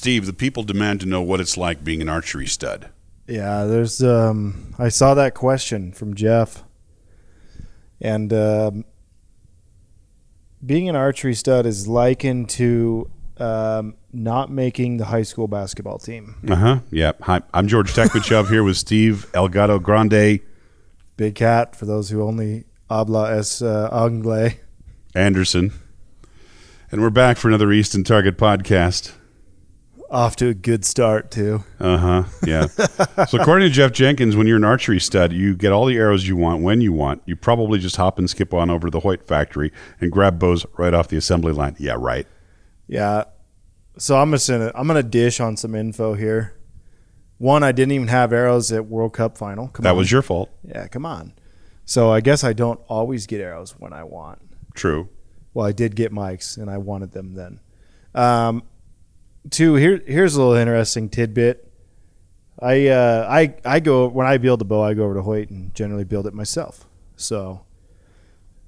Steve, the people demand to know what it's like being an archery stud. Yeah, there's. Um, I saw that question from Jeff, and um, being an archery stud is likened to um, not making the high school basketball team. Uh huh. Yeah. Hi, I'm George Tekmitchov here with Steve Elgato Grande Big cat for those who only habla es uh, anglais. Anderson, and we're back for another Easton Target podcast. Off to a good start too. Uh huh. Yeah. so according to Jeff Jenkins, when you're an archery stud, you get all the arrows you want when you want. You probably just hop and skip on over to the Hoyt factory and grab bows right off the assembly line. Yeah, right. Yeah. So I'm just gonna I'm gonna dish on some info here. One, I didn't even have arrows at World Cup final. Come That on. was your fault. yeah. Come on. So I guess I don't always get arrows when I want. True. Well, I did get mics, and I wanted them then. Um, two here. Here's a little interesting tidbit. I uh, I I go when I build a bow, I go over to Hoyt and generally build it myself. So,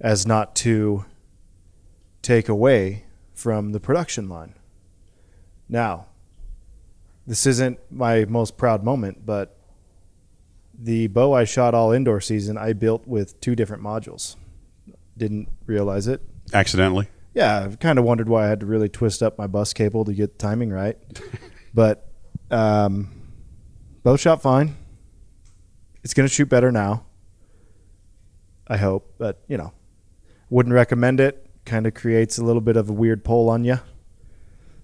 as not to take away from the production line. Now, this isn't my most proud moment, but the bow I shot all indoor season, I built with two different modules. Didn't realize it. Accidentally. Yeah, I've kind of wondered why I had to really twist up my bus cable to get the timing right. but um, both shot fine. It's going to shoot better now. I hope, but you know, wouldn't recommend it. Kind of creates a little bit of a weird pull on you.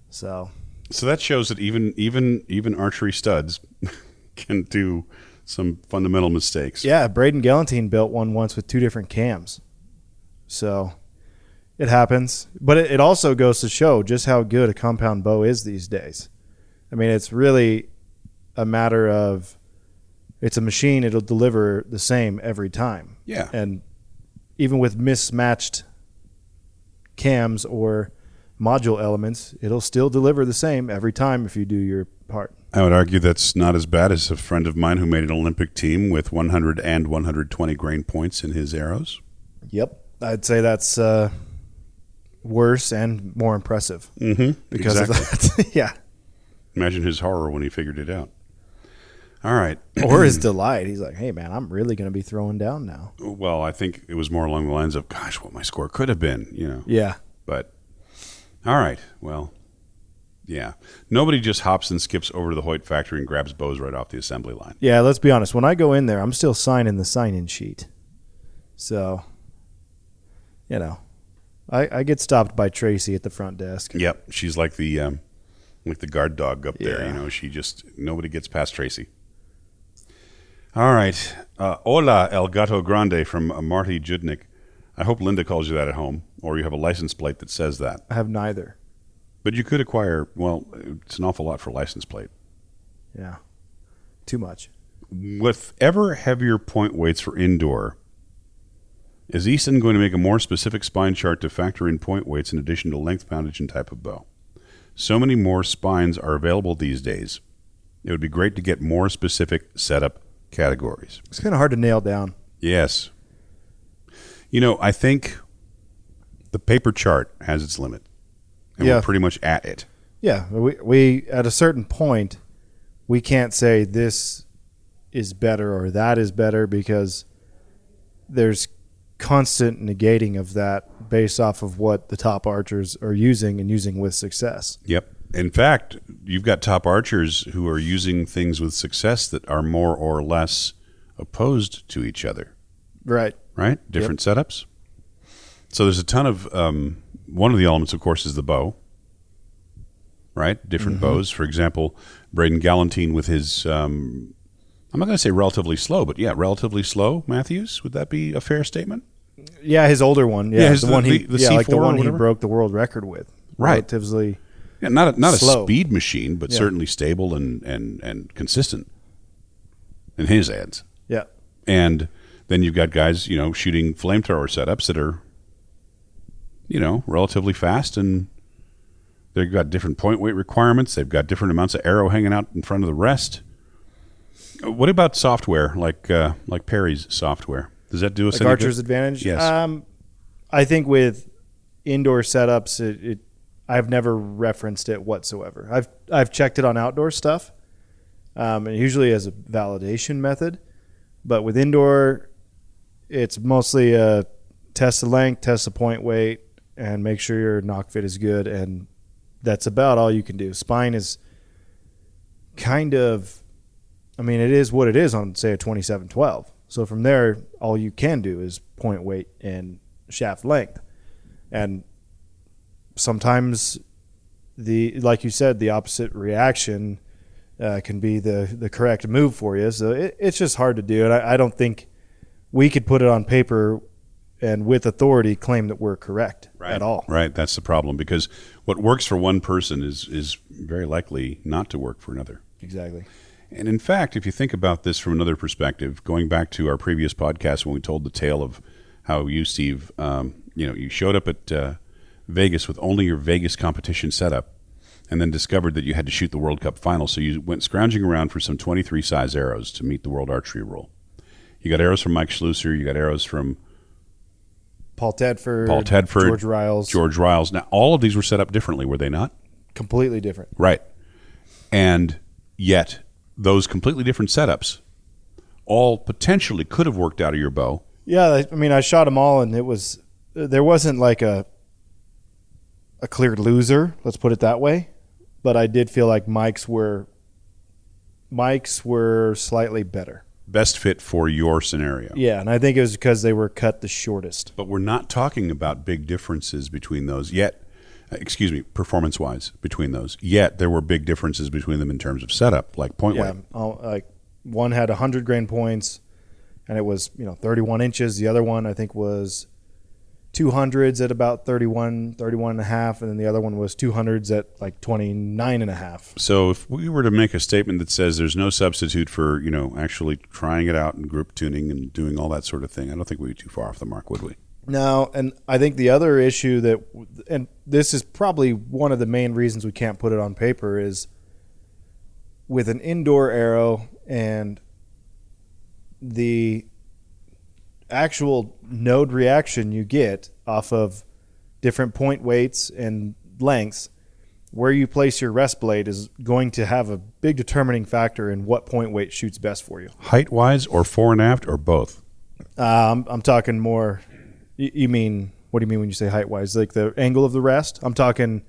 So So that shows that even even even archery studs can do some fundamental mistakes. yeah, Braden Gellenthien built one once with two different cams. So it happens, but it, it also goes to show just how good a compound bow is these days. I mean, it's really a matter of it's a machine; it'll deliver the same every time. Yeah. and even with mismatched cams or module elements, it'll still deliver the same every time if you do your part. I would argue that's not as bad as a friend of mine who made an Olympic team with 100 and 120 grain points in his arrows. Yep, I'd say that's uh, worse and more impressive Mm-hmm. because exactly. of that. yeah, Imagine his horror when he figured it out. All right. or his delight. He's like, "Hey, man, I'm really going to be throwing down now." Well, I think it was more along the lines of, "Gosh, what my score could have been," you know. Yeah, But all right, well, yeah. Nobody just hops and skips over to the Hoyt factory and grabs bows right off the assembly line. yeah. Let's be honest. When I go in there, I'm still signing the sign-in sheet. So, you know, I, I get stopped by Tracy at the front desk. Yep, she's like the um, like the guard dog up there. Yeah. You know, she just nobody gets past Tracy. All right, uh, hola El Gato Grande from uh, Marty Judnick. I hope Linda calls you that at home, or you have a license plate that says that. I have neither. But you could acquire. Well, it's an awful lot for a license plate. Yeah, too much. With ever heavier point weights for indoor, is Easton going to make a more specific spine chart to factor in point weights in addition to length, poundage, and type of bow? So many more spines are available these days. It would be great to get more specific setup categories. It's kind of hard to nail down. Yes. You know, I think the paper chart has its limit. And Yeah. we're pretty much at it. Yeah, we we at a certain point, we can't say this is better or that is better because there's constant negating of that based off of what the top archers are using and using with success. Yep. In fact, you've got top archers who are using things with success that are more or less opposed to each other, Right. right? Different setups. So there's a ton of um, one of the elements, of course, is the bow, right? Different bows. For example, Braden Gellenthien with his. Um, I'm not going to say relatively slow, but yeah, relatively slow. Mathews, would that be a fair statement? Yeah, his older one. Yeah, Yeah, his- the one he the- the yeah, like the C4 or one he broke the world record with. Right. Relatively. Yeah, not a, not a speed machine, but Yeah. certainly stable and, and, and consistent in his ads. Yeah. And then you've got guys, you know, shooting flamethrower setups that are, you know, relatively fast and they've got different point weight requirements. They've got different amounts of arrow hanging out in front of the rest. What about software like uh, like Perry's software? Does that do us Like any Archer's good? advantage. Yes. Um, I think with indoor setups, it, it I've never referenced it whatsoever. I've I've checked it on outdoor stuff, um, and usually as a validation method, but with indoor, it's mostly a test the length, test the point weight, and make sure your nock fit is good, and that's about all you can do. Spine is kind of, I mean, it is what it is on say a twenty seven twelve. So from there, all you can do is point weight and shaft length, and sometimes the like you said, the opposite reaction uh, can be the the correct move for you. So it, it's just hard to do, and I, I don't think we could put it on paper and with authority claim that we're correct right. at all. Right, that's the problem because what works for one person is is very likely not to work for another. Exactly. And in fact, if you think about this from another perspective, going back to our previous podcast when we told the tale of how you, Steve, um, you know, you showed up at uh, Vegas with only your Vegas competition setup, and then discovered that you had to shoot the World Cup final. So you went scrounging around for some 23 size arrows to meet the World Archery rule. You got arrows from Mike Schloesser. You got arrows from Paul Tedford, Paul Tedford, George Ryals, George Ryals. Now, all of these were set up differently, were they not? completely different. Right. And yet, those completely different setups all potentially could have worked out of your bow. Yeah, I mean, I shot them all, and it was there wasn't like a a clear loser. Let's put it that way. But I did feel like Mike's were Mike's were slightly better. Best fit for your scenario. Yeah, and I think it was because they were cut the shortest. But we're not talking about big differences between those yet. Excuse me, performance wise between those. Yet there were big differences between them in terms of setup, like point Yeah, weight. I'll- like one had 100 grain points, and it was you know 31 inches. The other one I think was 200s at about 31, 31 and a half, and then the other one was 200s at like 29 and a half. So if we were to make a statement that says there's no substitute for, you know, actually trying it out and group tuning and doing all that sort of thing, I don't think we'd be too far off the mark, would we? No, and I think the other issue that, and this is probably one of the main reasons we can't put it on paper is with an indoor arrow and the actual node reaction you get off of different point weights and lengths, where you place your rest blade is going to have a big determining factor in what point weight shoots best for you. Height wise or fore and aft or both? Uh, I'm, I'm talking more. You, you mean what do you mean when you say height wise? Like the angle of the rest? I'm talking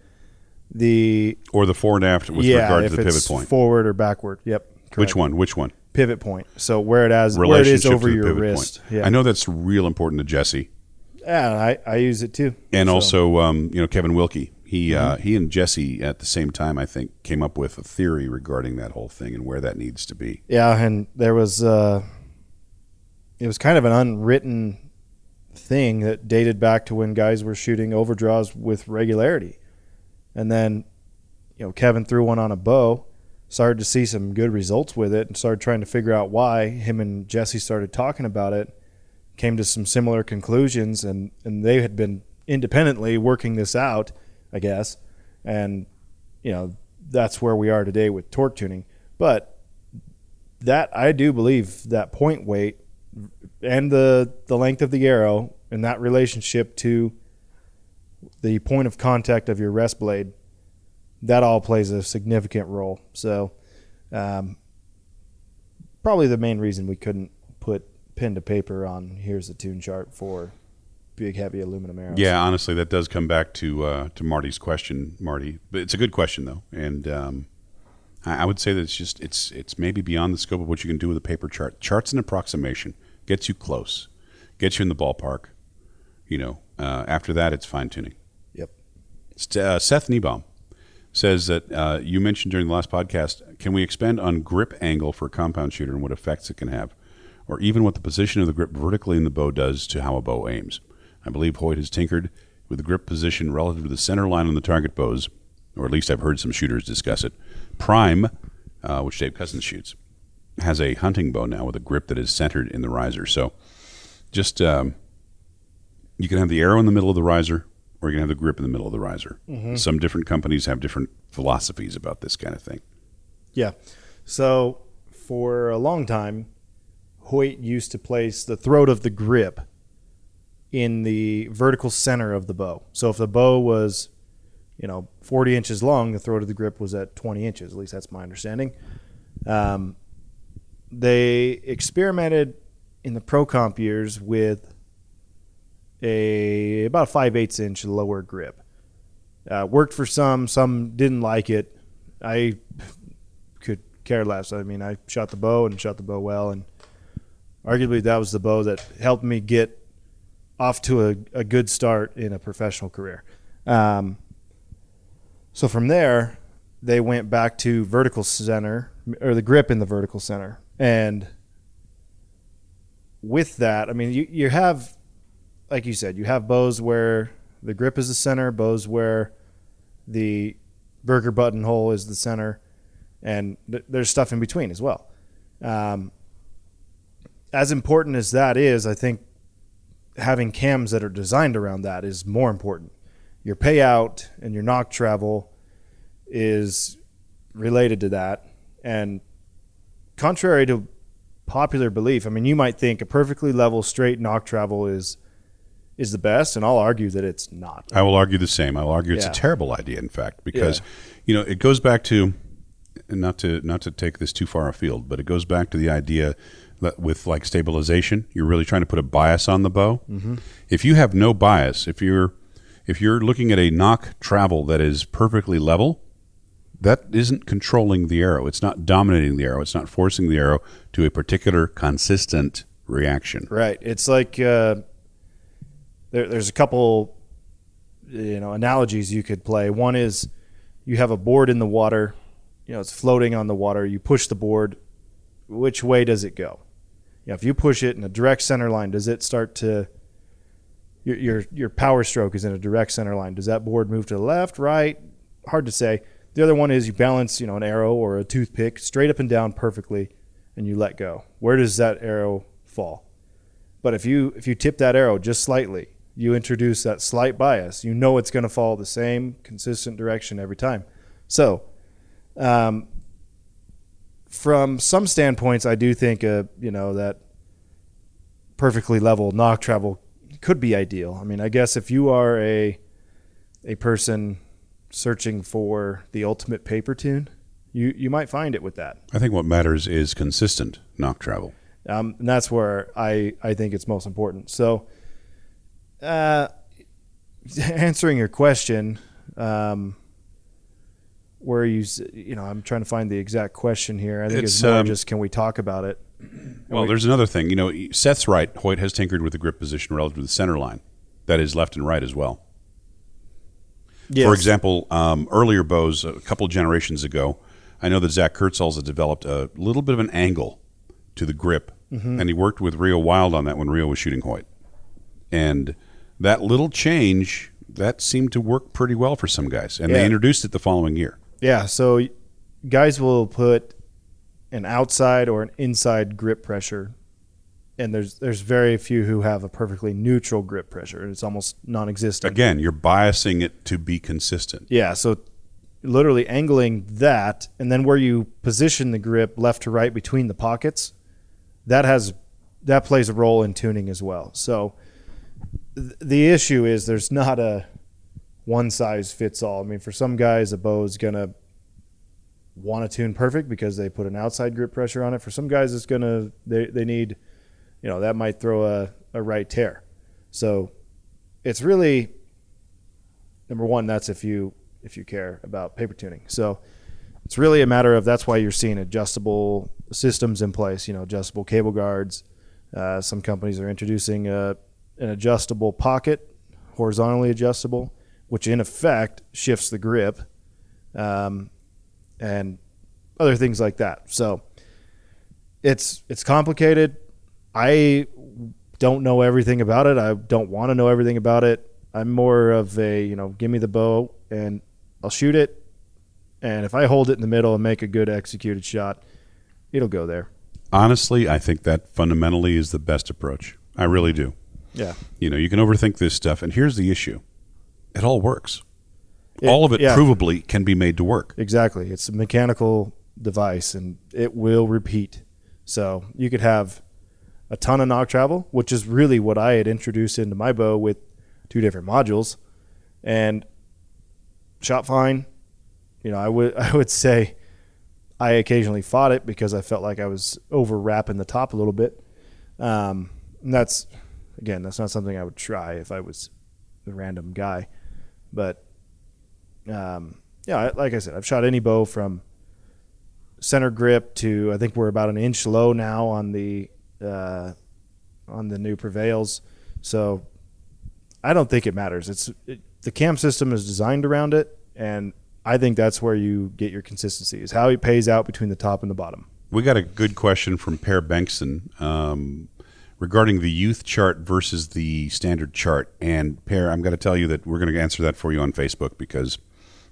the Or the fore and aft with yeah, regard to the pivot it's point? forward or backward. Yep. Which one? Which one? Pivot point. So where it has where it is over your pivot wrist. point. Yeah. I know that's real important to Jesse. Yeah, I, I use it too. And So, also, um, you know, Kevin Wilkie. He uh, Mm-hmm. he and Jesse at the same time, I think, came up with a theory regarding that whole thing and where that needs to be. yeah, and there was uh, it was kind of an unwritten thing that dated back to when guys were shooting overdraws with regularity, and then you know Kevin threw one on a bow, started to see some good results with it, and started trying to figure out why. Him and Jesse started talking about it, came to some similar conclusions, and and they had been independently working this out, I guess, and you know that's where we are today with torque tuning, but. That I do believe that point weight and the the length of the arrow and that relationship to the point of contact of your rest blade that all plays a significant role so um, probably the main reason we couldn't put pen to paper on here's the tune chart for big heavy aluminum arrows Yeah, honestly, that does come back to uh, to Marty's question, Marty. But it's a good question though, and um, I, I would say that it's just it's it's maybe beyond the scope of what you can do with a paper chart. Chart's an approximation, gets you close, gets you in the ballpark. You know, uh, after that, it's fine tuning. Yep. St- uh, Seth Niebaum says that uh, you mentioned during the last podcast. Can we expand on grip angle for a compound shooter and what effects it can have, or even what the position of the grip vertically in the bow does to how a bow aims? I believe Hoyt has tinkered with the grip position relative to the center line on the target bows, or at least I've heard some shooters discuss it. Prime, uh, which Dave Cousins shoots, has a hunting bow now with a grip that is centered in the riser. So just um, you can have the arrow in the middle of the riser, or you can have the grip in the middle of the riser. Some different companies have different philosophies about this kind of thing. Yeah. So for a long time, Hoyt used to place the throat of the grip in the vertical center of the bow. So if the bow was, you know, 40 inches long. The throat of the grip was at 20 inches. At least that's my understanding. Um, they experimented in the pro comp years with a about a five eighths inch lower grip. Uh, worked for some, some didn't like it. I could care less. I mean, I shot the bow and shot the bow well, and arguably that was the bow that helped me get off to a, a good start in a professional career. Um, so from there, they went back to vertical center or the grip in the vertical center, and with that, I mean, you you have, like you said, you have bows where the grip is the center, bows where the Berger buttonhole is the center, and th- there's stuff in between as well. Um, as important as that is, I think having cams that are designed around that is more important. Your payout and your nock travel is related to that. And contrary to popular belief, I mean, you might think a perfectly level straight nock travel is is the best, and I'll argue that it's not. I will argue the same. I will argue it's Yeah. a terrible idea, in fact, because you know it goes back to not to not to take this too far afield, but it goes back to the idea that with like stabilization, you're really trying to put a bias on the bow. Mm-hmm. If you have no bias, if you're if you're looking at a nock travel that is perfectly level, that isn't controlling the arrow. It's not dominating the arrow. It's not forcing the arrow to a particular consistent reaction. Right. It's like uh, there, there's a couple, you know, analogies you could play. One is you have a board in the water, you know, it's floating on the water. You push the board. Which way does it go? You know, if you push it in a direct center line, does it start to your your your power stroke is in a direct center line? Does that board move to the left, right? Hard to say. The other one is you balance, you know, an arrow or a toothpick straight up and down perfectly, and you let go. Where does that arrow fall? But if you if you tip that arrow just slightly, you introduce that slight bias. You know it's going to follow the same consistent direction every time. So, um, from some standpoints, I do think uh, you know that perfectly level nock travel could be ideal. I mean, I guess if you are a a person searching for the ultimate paper tune, you you might find it with that. I think what matters is consistent nock travel. Um, and that's where I, I think it's most important. So, uh, answering your question, um, where you you know I'm trying to find the exact question here. I think it's, It's, more um, just can we talk about it? Well, there's another thing. You know, Seth's right. Hoyt has tinkered with the grip position relative to the center line. That is left and right as well. For example, um, earlier bows, a couple generations ago, I know that Zach Kurtzels had developed a little bit of an angle to the grip, and he worked with Reo Wilde on that when Reo was shooting Hoyt. And that little change, that seemed to work pretty well for some guys, and they introduced it the following year. Yeah, so guys will put an outside or an inside grip pressure, and there's there's very few who have a perfectly neutral grip pressure. It's almost non-existent. Again, you're biasing it to be consistent. Yeah, so literally angling that, and then where you position the grip left to right between the pockets, that has that plays a role in tuning as well. So th- the issue is there's not a one size fits all. I mean, for some guys, a bow is gonna want to tune perfect because they put an outside grip pressure on it. For some guys, it's gonna they they need, you know, that might throw a, a right tear. So it's really number one. That's if you if you care about paper tuning. So it's really a matter of that's why you're seeing adjustable systems in place. You know, adjustable cable guards. Uh, some companies are introducing a, an adjustable pocket, horizontally adjustable, which in effect shifts the grip, um, and other things like that. So it's it's complicated. I don't know everything about it. I don't want to know everything about it. I'm more of a you know, give me the bow and I'll shoot it, and if I hold it in the middle and make a good executed shot, it'll go there. Honestly, I think that fundamentally is the best approach. I really do. Yeah. You know, you can overthink this stuff, and here's the issue: it all works. It- all of it yeah. provably can be made to work. Exactly. It's a mechanical device and it will repeat. So you could have a ton of nock travel, which is really what I had introduced into my bow with two different modules. And shot fine. You know, I would I would say I occasionally fought it because I felt like I was over wrapping the top a little bit. Um, and that's again, that's not something I would try if I was a random guy. But um, yeah, like I said, I've shot any bow from center grip to I think we're about an inch low now on the uh, on the new prevails. So I don't think it matters. It's it, the cam system is designed around it, and I think that's where you get your consistency is how it pays out between the top and the bottom. We got a good question from Per Bengtson um, regarding the youth chart versus the standard chart. And Per, I'm going to tell you that we're going to answer that for you on Facebook because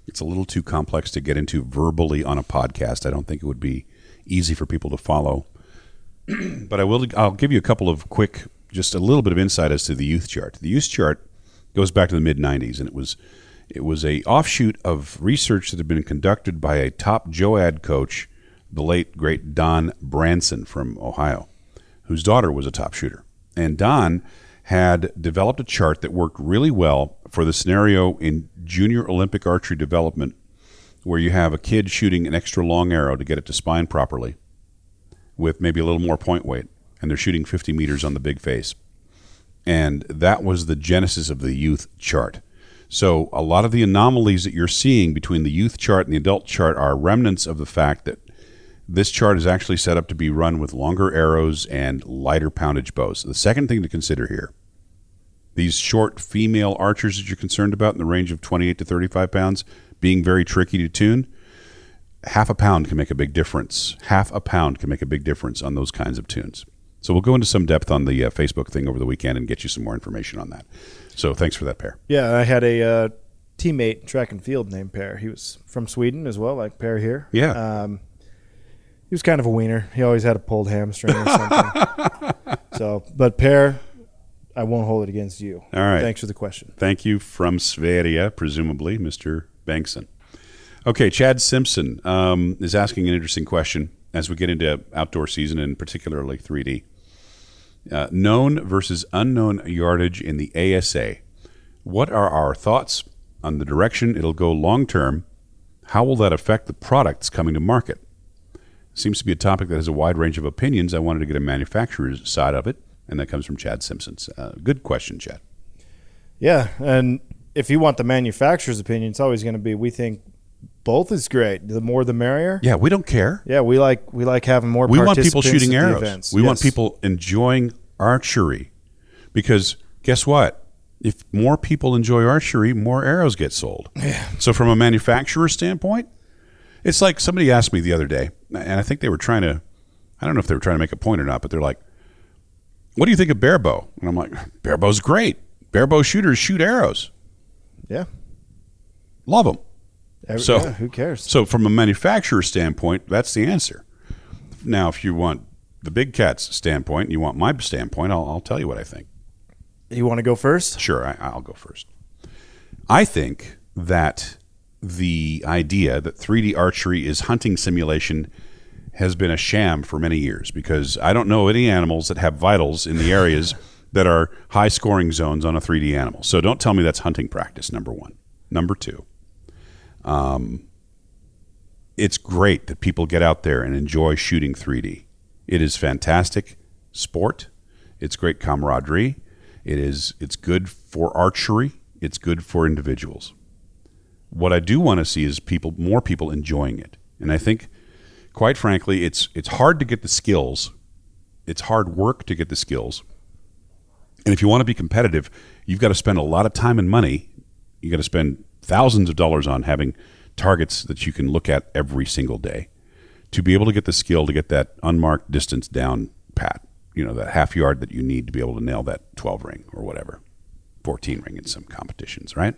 it's a little too complex to get into verbally on a podcast. I don't think it would be easy for people to follow. but I will. I'll give you a couple of quick, just a little bit of insight as to the youth chart. The youth chart goes back to the mid '90s, and it was it was a offshoot of research that had been conducted by a top JOAD coach, the late great Don Branson from Ohio, whose daughter was a top shooter. And Don had developed a chart that worked really well for the scenario in junior Olympic archery development, where you have a kid shooting an extra long arrow to get it to spine properly with maybe a little more point weight, and they're shooting 50 meters on the big face. And that was the genesis of the youth chart. So a lot of the anomalies that you're seeing between the youth chart and the adult chart are remnants of the fact that this chart is actually set up to be run with longer arrows and lighter poundage bows. The second thing to consider here these short female archers that you're concerned about in the range of 28 to 35 pounds being very tricky to tune half a pound can make a big difference. Half a pound can make a big difference on those kinds of tunes. So we'll go into some depth on the uh, Facebook thing over the weekend and get you some more information on that. So thanks for that Per. Yeah, I had a uh, teammate track and field named Per. He was from Sweden as well, like Per here. Yeah. Um, he was kind of a wiener. He always had a pulled hamstring or something. so, but Per, I won't hold it against you. All right. Thanks for the question. Thank you from Sverige, presumably, Mr. Bankson. Okay, Chad Simpson um, is asking an interesting question as we get into outdoor season and particularly 3D. Uh, known versus unknown yardage in the ASA. What are our thoughts on the direction it'll go long term? How will that affect the products coming to market? Seems to be a topic that has a wide range of opinions. I wanted to get a manufacturer's side of it, and that comes from Chad Simpson. Uh, good question, Chad. Yeah, and if you want the manufacturer's opinion, it's always going to be we think both is great. The more the merrier. Yeah, we don't care. Yeah, we like we like having more. we want people shooting arrows. We want people enjoying archery because guess what? If more people enjoy archery, more arrows get sold. Yeah. So from a manufacturer standpoint, it's like somebody asked me the other day, and I think they were trying to I don't know if they were trying to make a point or not, but they're like, "What do you think of bear bow?" And I'm like, "Bear bow's great. Bear bow shooters shoot arrows. Yeah. Love them." Every- So- yeah, who cares? So, from a manufacturer standpoint, that's the answer. Now, if you want the big cat's standpoint, and you want my standpoint, I'll, I'll tell you what I think. You want to go first? Sure, I, I'll go first. I think that the idea that 3D archery is hunting simulation has been a sham for many years because I don't know any animals that have vitals in the areas that are high scoring zones on a 3D animal. So don't tell me that's hunting practice, number one. Number two, um, it's great that people get out there and enjoy shooting 3D. It is fantastic sport. It's great camaraderie. It is it's good for archery. It's good for individuals. What I do want to see is people more people enjoying it. And I think quite frankly, it's it's hard to get the skills. It's hard work to get the skills. And if you want to be competitive, you've got to spend a lot of time and money. You got to spend thousands of dollars on having targets that you can look at every single day to be able to get the skill to get that unmarked distance down pat. You know, that half yard that you need to be able to nail that 12 ring or whatever, 14 ring in some competitions, right?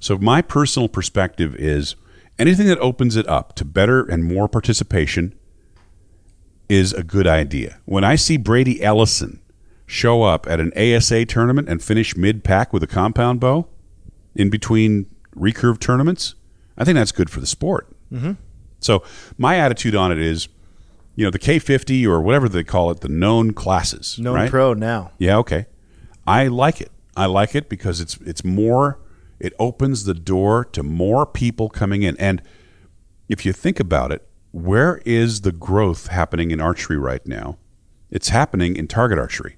So, my personal perspective is anything that opens it up to better and more participation is a good idea. When I see Brady Ellison show up at an ASA tournament and finish mid pack with a compound bow in between recurve tournaments, I think that's good for the sport. Mm-hmm. So, my attitude on it is, you know, the K50 or whatever they call it, the known classes. Known right? pro now. Yeah, okay. I like it. I like it because it's it's more It opens the door to more people coming in. And if you think about it, where is the growth happening in archery right now? It's happening in target archery.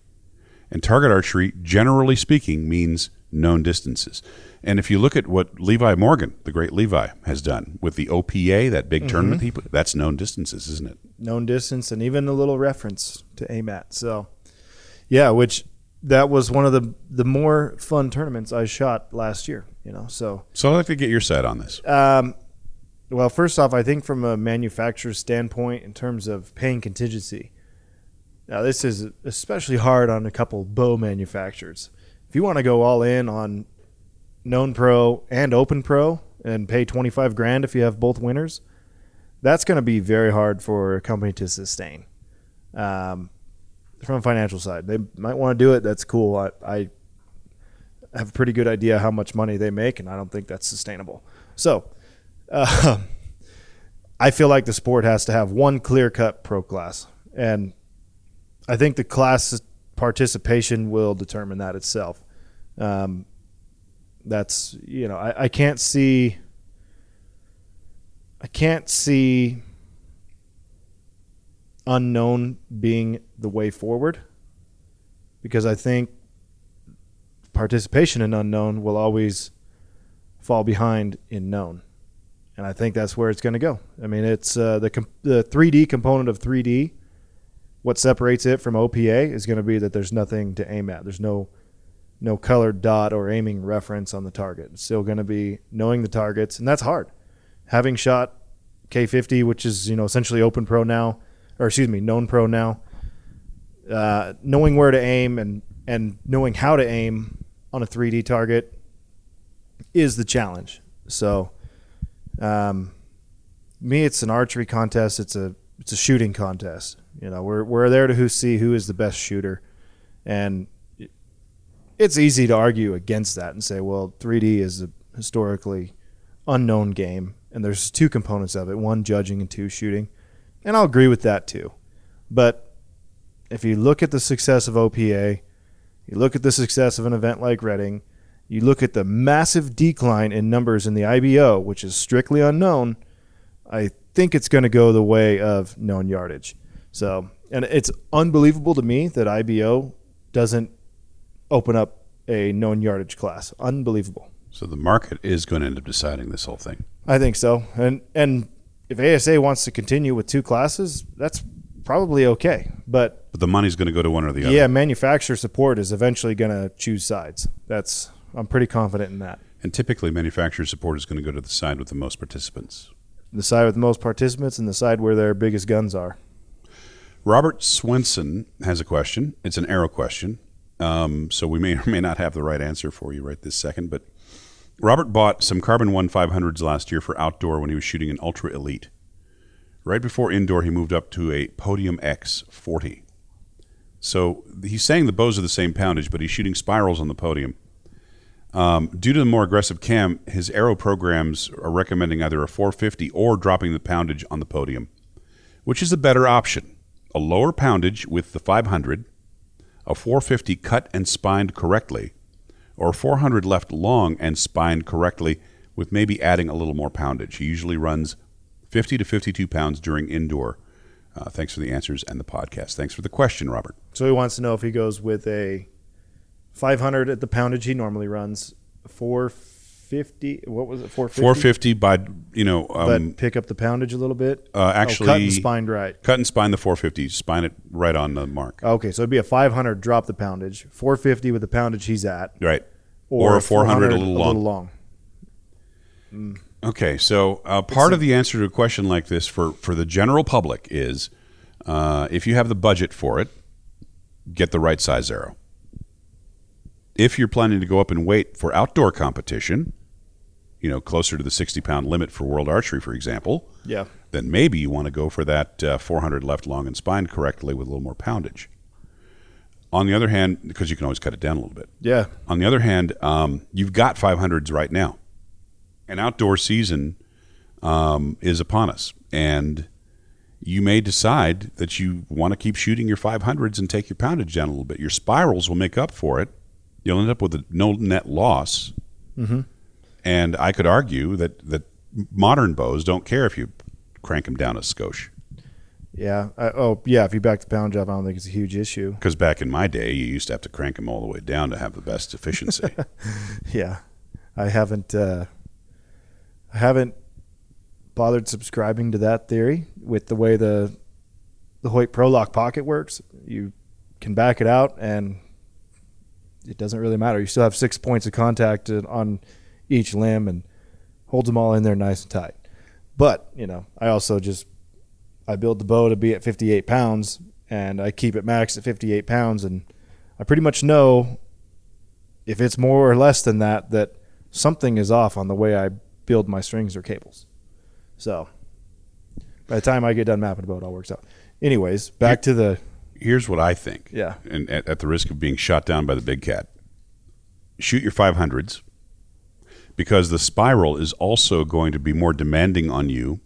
And target archery, generally speaking, means known distances. And if you look at what Levi Morgan, the great Levi, has done with the OPA, that big tournament he put, that's known distances, isn't it? known distance and even a little reference to AMAT. So, yeah, which that was one of the the more fun tournaments I shot last year. You know, so So I'd like to get your side on this. um, well, first off, I think from a manufacturer's standpoint, in terms of paying contingency, now this is especially hard on a couple bow manufacturers. You want to go all in on known pro and open pro and pay twenty five grand if you have both winners, that's going to be very hard for a company to sustain. Um, from a financial side, they might want to do it. That's cool. I, I have a pretty good idea how much money they make, and I don't think that's sustainable. So, uh, I feel like the sport has to have one clear cut pro class. And I think the class participation will determine that itself. Um, that's, you know, I, I can't see. I can't see unknown being the way forward because I think participation in unknown will always fall behind in known. And I think that's where it's going to go. I mean, it's uh, the the 3D component of 3D. What separates it from OPA is going to be that there's nothing to aim at. There's no no colored dot or aiming reference on the target. It's still going to be knowing the targets, and that's hard. Having shot K50, which is you know essentially open pro now, or excuse me, known pro now, uh, knowing where to aim and and knowing how to aim on a 3D target is the challenge. So, um, me, it's an archery contest. It's a it's a shooting contest. You know, we're we're there to who see who is the best shooter, and it's easy to argue against that and say, well, 3D is a historically unknown game, and there's two components of it: one judging and two shooting. And I'll agree with that too. But if you look at the success of OPA, you look at the success of an event like Redding, you look at the massive decline in numbers in the IBO, which is strictly unknown, I think it's going to go the way of known yardage. So, and it's unbelievable to me that IBO doesn't open up a known yardage class. Unbelievable. So the market is going to end up deciding this whole thing. I think so. And and if ASA wants to continue with two classes, that's probably okay. But But the money's going to go to one or the other. yeah, manufacturer support is eventually going to choose sides. That's I'm pretty confident in that. And typically, manufacturer support is going to go to the side with the most participants. The side with the most participants and the side where their biggest guns are. Robert Swenson has a question. It's an arrow question. Um, so we may or may not have the right answer for you right this second. But Robert bought some Carbon 1 500s last year for outdoor when he was shooting an Ultra Elite. Right before indoor, he moved up to a Podium X 40. So he's saying the bows are the same poundage, but he's shooting spirals on the podium. Um, due to the more aggressive cam, his arrow programs are recommending either a 450 or dropping the poundage on the podium. Which is a better option? A lower poundage with the 500, a 450 cut and spined correctly, or 400 left long and spined correctly with maybe adding a little more poundage. He usually runs 50 to 52 pounds during indoor. Uh, thanks for the answers and the podcast. Thanks for the question, Robert. So he wants to know if he goes with a 500 at the poundage he normally runs, 450. What was it? 450. 450 by, you know, um, but pick up the poundage a little bit. uh, actually oh, cut and spined right. cut and spine the 450, spine it right on the mark. Okay, so it'd be a 500 drop the poundage, 450 with the poundage he's at, Right. Or, a 400, a little long. A little long. Okay, so uh, part of the answer to a question like this for, for the general public is uh, if you have the budget for it, get the right size arrow. If you're planning to go up and wait for outdoor competition, you know, closer to the 60 pound limit for world archery, for example, Yeah. then maybe you want to go for that uh, 400 left long and spine correctly with a little more poundage. On the other hand, because you can always cut it down a little bit. Yeah. On the other hand, um, you've got 500s right now. An outdoor season um, is upon us, and you may decide that you want to keep shooting your 500s and take your poundage down a little bit. Your spirals will make up for it. You'll end up with a no net loss. And I could argue that that modern bows don't care if you crank them down a skosh. Yeah. I, oh, yeah. If you back the pound job, I don't think it's a huge issue. Because back in my day, you used to have to crank them all the way down to have the best efficiency. Yeah. I haven't. Uh, I haven't bothered subscribing to that theory with the way the the Hoyt Pro Lock pocket works. You can back it out, and it doesn't really matter. You still have six points of contact on each limb, and holds them all in there nice and tight. But you know, I also just I build the bow to be at 58 pounds, and I keep it maxed at 58 pounds, and I pretty much know if it's more or less than that that something is off on the way I build my strings or cables. So by the time I get done mapping the boat, it all works out. Anyways, back to the Here's what I think. Yeah. And at, at the risk of being shot down by the big cat, shoot your 500s because the spiral is also going to be more demanding on you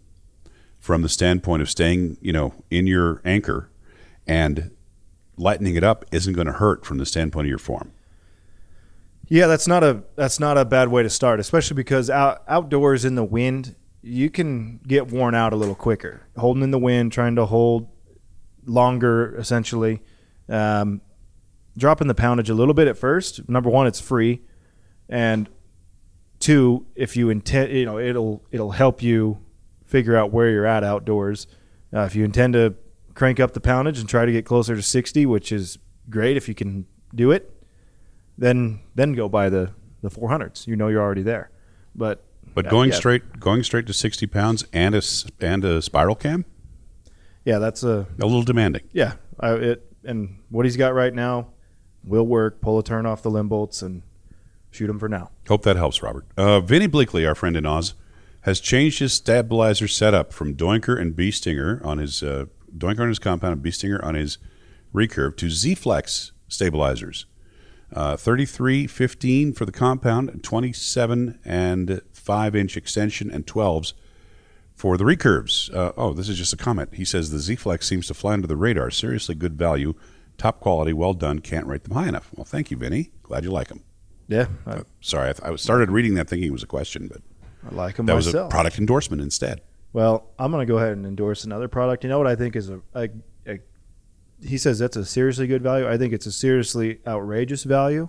from the standpoint of staying, you know, in your anchor and lightening it up isn't going to hurt from the standpoint of your form. Yeah, that's not a that's not a bad way to start, especially because out, outdoors in the wind, you can get worn out a little quicker. Holding in the wind, trying to hold longer, essentially, um, dropping the poundage a little bit at first. Number one, it's free, and two, if you intend, you know, it'll it'll help you figure out where you're at outdoors. Uh, if you intend to crank up the poundage and try to get closer to 60, which is great if you can do it, then then go buy the the 400s. You know you're already there. But But uh, going yeah, straight going straight to 60 pounds and a and a spiral cam, yeah, that's a a little demanding. yeah. I, it and what he's got right now will work. Pull a turn off the limb bolts and shoot him for now. Hope that helps, Robert. Uh, Vinny Bleakley, our friend in Oz, has changed his stabilizer setup from Doinker and Bee Stinger on his uh, Doinker on his compound and Bee Stinger on his recurve to Z Flex stabilizers. Uh, 33, 15 for the compound, 27 and 5 inch extension, and 12s for the recurves. Uh, oh, this is just a comment. He says the Z Flex seems to fly under the radar. Seriously good value, top quality, well done. Can't rate them high enough. Well, thank you, Vinny. Glad you like them. Yeah, I, Sorry, I, th- I started reading that thinking it was a question, but I like him that was myself. a product endorsement instead. Well, I'm going to go ahead and endorse another product. You know what I think is a, a, a he says that's a seriously good value. I think it's a seriously outrageous value.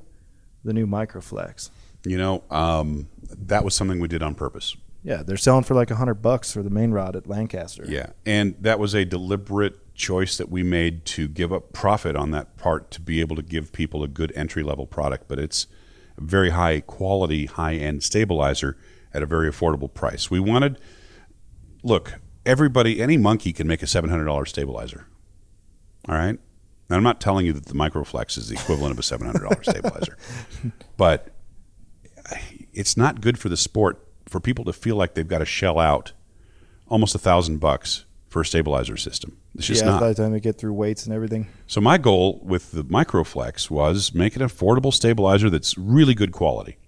The new Microflex. You know, um, that was something we did on purpose. Yeah, they're selling for like a hundred bucks for the main rod at Lancaster. Yeah, and that was a deliberate choice that we made to give up profit on that part to be able to give people a good entry level product. But it's very high quality, high end stabilizer at a very affordable price. We wanted, look, everybody, any monkey can make a seven hundred dollars stabilizer. All right. Now, I'm not telling you that the Microflex is the equivalent of a seven hundred dollars stabilizer, but it's not good for the sport for people to feel like they've got to shell out almost a thousand bucks for a stabilizer system. It's just yeah, not. by the time they get through weights and everything. So my goal with the Microflex was make an affordable stabilizer that's really good quality,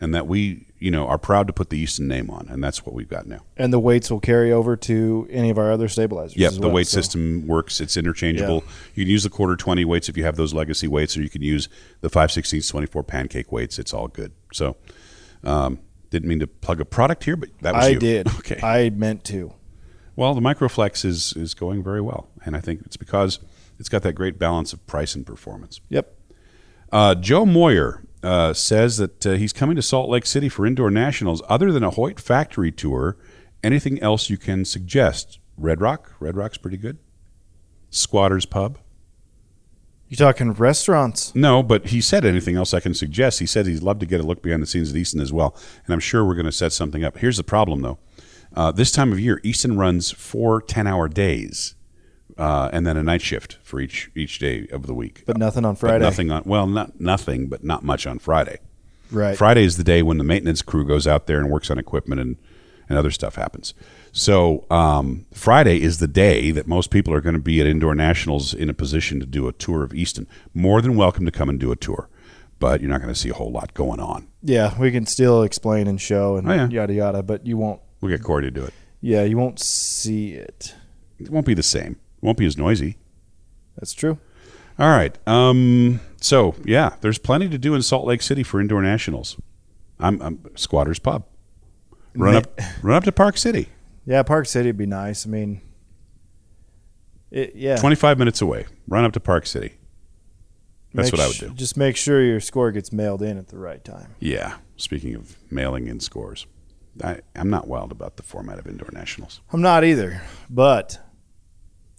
and that we, you know, are proud to put the Easton name on, and that's what we've got now. And the weights will carry over to any of our other stabilizers. Yep, the well, weight so- system works. It's interchangeable. You can use the quarter twenty weights if you have those legacy weights, or you can use the five sixteenths twenty four pancake weights. It's all good. So, um, didn't mean to plug a product here, but that was I you. did. Okay. I meant to. Well, the Microflex is is going very well, and I think it's because it's got that great balance of price and performance. Yep. Uh, Joe Moyer uh, says that uh, he's coming to Salt Lake City for indoor nationals. Other than a Hoyt factory tour, anything else you can suggest? Red Rock, Red Rock's pretty good. Squatters Pub. You talking restaurants? No, but he said anything else I can suggest. He said he'd love to get a look behind the scenes at Easton as well, and I'm sure we're going to set something up. Here's the problem, though. Uh, this time of year, Easton runs four 10-hour days, uh, and then a night shift for each each day of the week. But nothing on But Friday. nothing on well, not nothing, but not much on Friday. Right. Friday is the day when the maintenance crew goes out there and works on equipment and, and other stuff happens. So um, Friday is the day that most people are going to be at Indoor Nationals in a position to do a tour of Easton. More than welcome to come and do a tour, but you're not going to see a whole lot going on. Yeah, we can still explain and show and Oh, yeah. yada yada, but you won't. We'll get Corey to do it. Yeah, you won't see it. It won't be the same. It won't be as noisy. That's true. All right. Um, so yeah, there's plenty to do in Salt Lake City for Indoor Nationals. I'm, I'm Squatters Pub. Run Ma- up, run up to Park City, Yeah, Park City would be nice. I mean, it, yeah. twenty five minutes away. Run up to Park City. That's Make what I would sh- do. Just make sure your score gets mailed in at the right time. Yeah. Speaking of mailing in scores, I, I'm not wild about the format of indoor nationals. I'm not either, but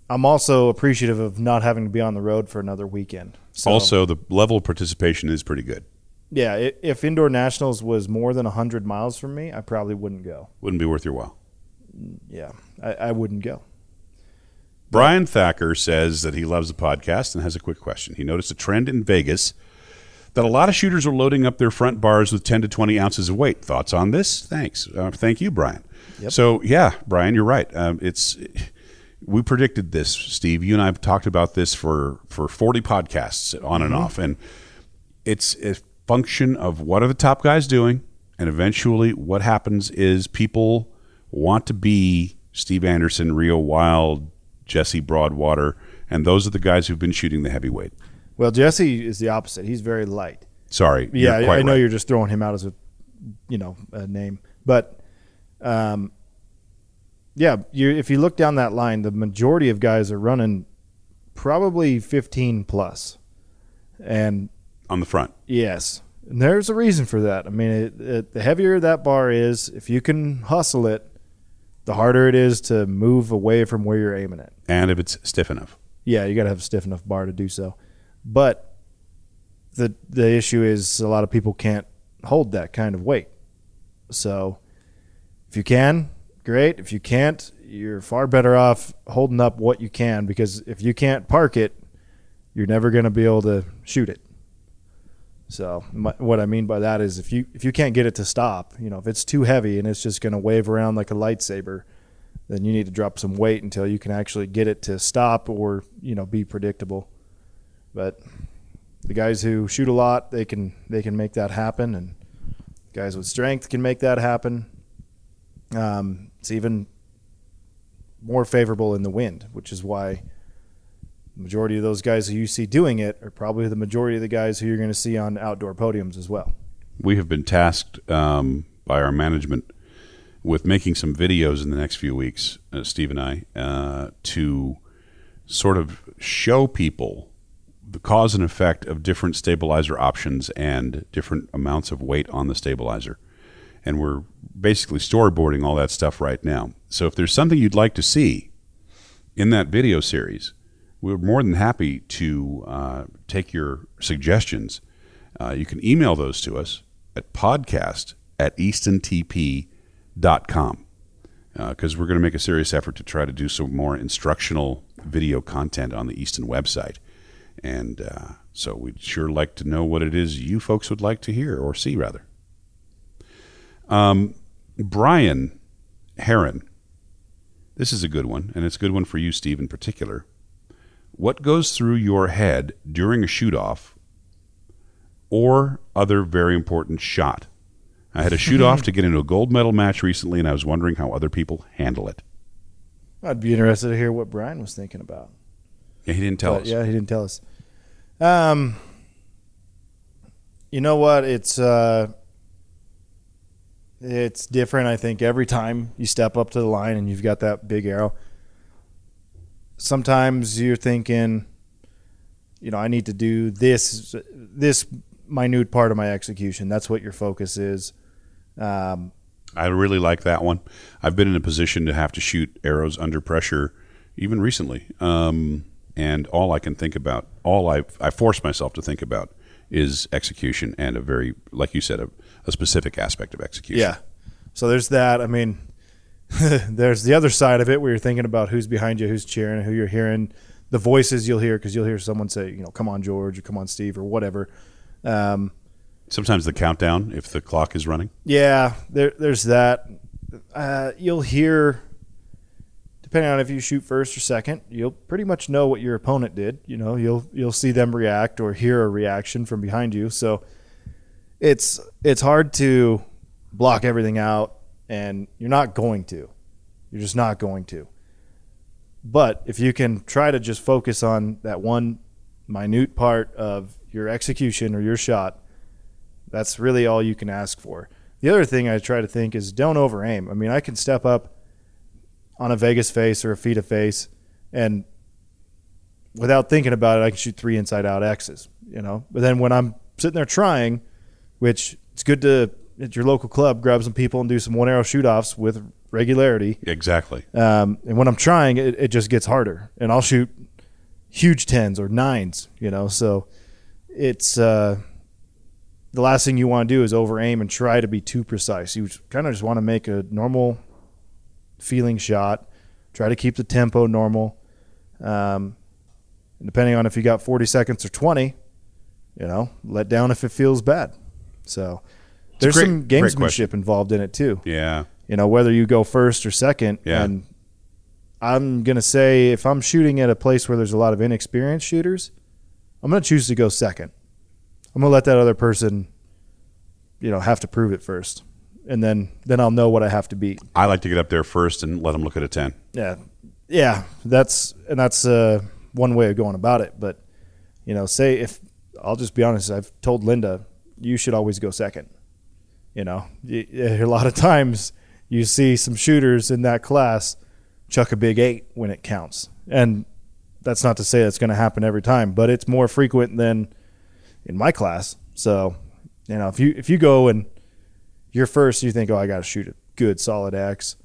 I'm also appreciative of not having to be on the road for another weekend. So, also, the level of participation is pretty good. yeah, i- if indoor nationals was more than 100 miles from me, I probably wouldn't go. Wouldn't be worth your while. Yeah, I, I wouldn't go. Brian Thacker says that he loves the podcast and has a quick question. He noticed a trend in Vegas that a lot of shooters are loading up their front bars with 10 to 20 ounces of weight. Thoughts on this? Thanks. Uh, thank you, Brian. Yep. So, yeah, Brian, you're right. Um, it's we predicted this, Steve. You and I have talked about this for for 40 podcasts on and off, and it's a function of what are the top guys doing, and eventually what happens is people want to be Steve Anderson, Reo Wilde, Jesse Broadwater, and those are the guys who've been shooting the heavyweight. Well, Jesse is the opposite. He's very light. Sorry, Yeah, I- I know right. you're just throwing him out as a, you know, a name, but, um, yeah, you if you look down that line, the majority of guys are running probably 15 plus, and on the front. yes, and there's a reason for that. I mean, it, it, the heavier that bar is, if you can hustle it, the harder it is to move away from where you're aiming it. And if it's stiff enough. Yeah, you got to have a stiff enough bar to do so. But the the issue is a lot of people can't hold that kind of weight. So if you can, great. If you can't, you're far better off holding up what you can because if you can't park it, you're never going to be able to shoot it. So my, what I mean by that is if you if you can't get it to stop, you know, if it's too heavy and it's just going to wave around like a lightsaber, then you need to drop some weight until you can actually get it to stop or you know be predictable. But the guys who shoot a lot, they can they can make that happen, and guys with strength can make that happen. Um, it's even more favorable in the wind, which is why the majority of those guys who you see doing it are probably the majority of the guys who you're going to see on outdoor podiums as well. We have been tasked um, by our management with making some videos in the next few weeks, uh, Steve and I, uh, to sort of show people the cause and effect of different stabilizer options and different amounts of weight on the stabilizer. And we're basically storyboarding all that stuff right now. So if there's something you'd like to see in that video series, we're more than happy to uh, take your suggestions. Uh, you can email those to us at podcast at eastontp.com because we're going to make a serious effort to try to do some more instructional video content on the Easton website. And uh, so we'd sure like to know what it is you folks would like to hear or see, rather. Um, Brian Heron. This is a good one, and it's a good one for you, Steve, in particular. What goes through your head during a shoot off or other very important shot? I had a shoot off to get into a gold medal match recently, and I was wondering how other people handle it. I'd be interested to hear what Brian was thinking about. Yeah, he didn't tell But, us. Yeah, he didn't tell us. Um, you know what? It's uh, it's different. I think every time you step up to the line and you've got that big arrow. Sometimes you're thinking, you know, I need to do this this minute part of my execution. That's what your focus is. Um, I really like that one. I've been in a position to have to shoot arrows under pressure, even recently. Um, and all I can think about, all I I force myself to think about, is execution and a very, like you said, a, a specific aspect of execution. Yeah. So there's that. I mean, there's the other side of it where you're thinking about who's behind you, who's cheering, who you're hearing, the voices you'll hear because you'll hear someone say, you know, "Come on, George," or "Come on, Steve," or whatever. Um, Sometimes the countdown, if the clock is running. yeah, there, there's that. Uh, you'll hear, depending on if you shoot first or second, you'll pretty much know what your opponent did. You know, you'll you'll see them react or hear a reaction from behind you. So it's it's hard to block everything out, and you're not going to. You're just not going to. But if you can try to just focus on that one minute part of your execution or your shot, that's really all you can ask for. The other thing I try to think is don't over aim. I mean, I can step up on a Vegas face or a FITA face, and without thinking about it, I can shoot three inside out X's. You know, but then when I'm sitting there trying, which it's good to at your local club grab some people and do some one arrow shoot offs with regularity. Exactly. Um, and when I'm trying, it, it just gets harder, and I'll shoot huge tens or nines. You know, so it's uh, the last thing you want to do is over aim and try to be too precise. You kind of just want to make a normal feeling shot. Try to keep the tempo normal. Um, depending on if you got 40 seconds or 20, you know, let down if it feels bad. So there's great- some gamesmanship involved in it too Yeah. you know whether you go first or second Yeah. and i'm going to say if i'm shooting at a place where there's a lot of inexperienced shooters i'm going to choose to go second i'm going to let that other person you know have to prove it first and then then i'll know what i have to beat. I like to get up there first and let them look at a 10. yeah. Yeah that's and that's uh, one way of going about it but you know say if i'll just be honest i've told linda you should always go second you know? A lot of times you see some shooters in that class chuck a big eight when it counts and that's not to say that's going to happen every time but it's more frequent than in my class so you know if you if you go and you're first you think oh i got to shoot a good solid x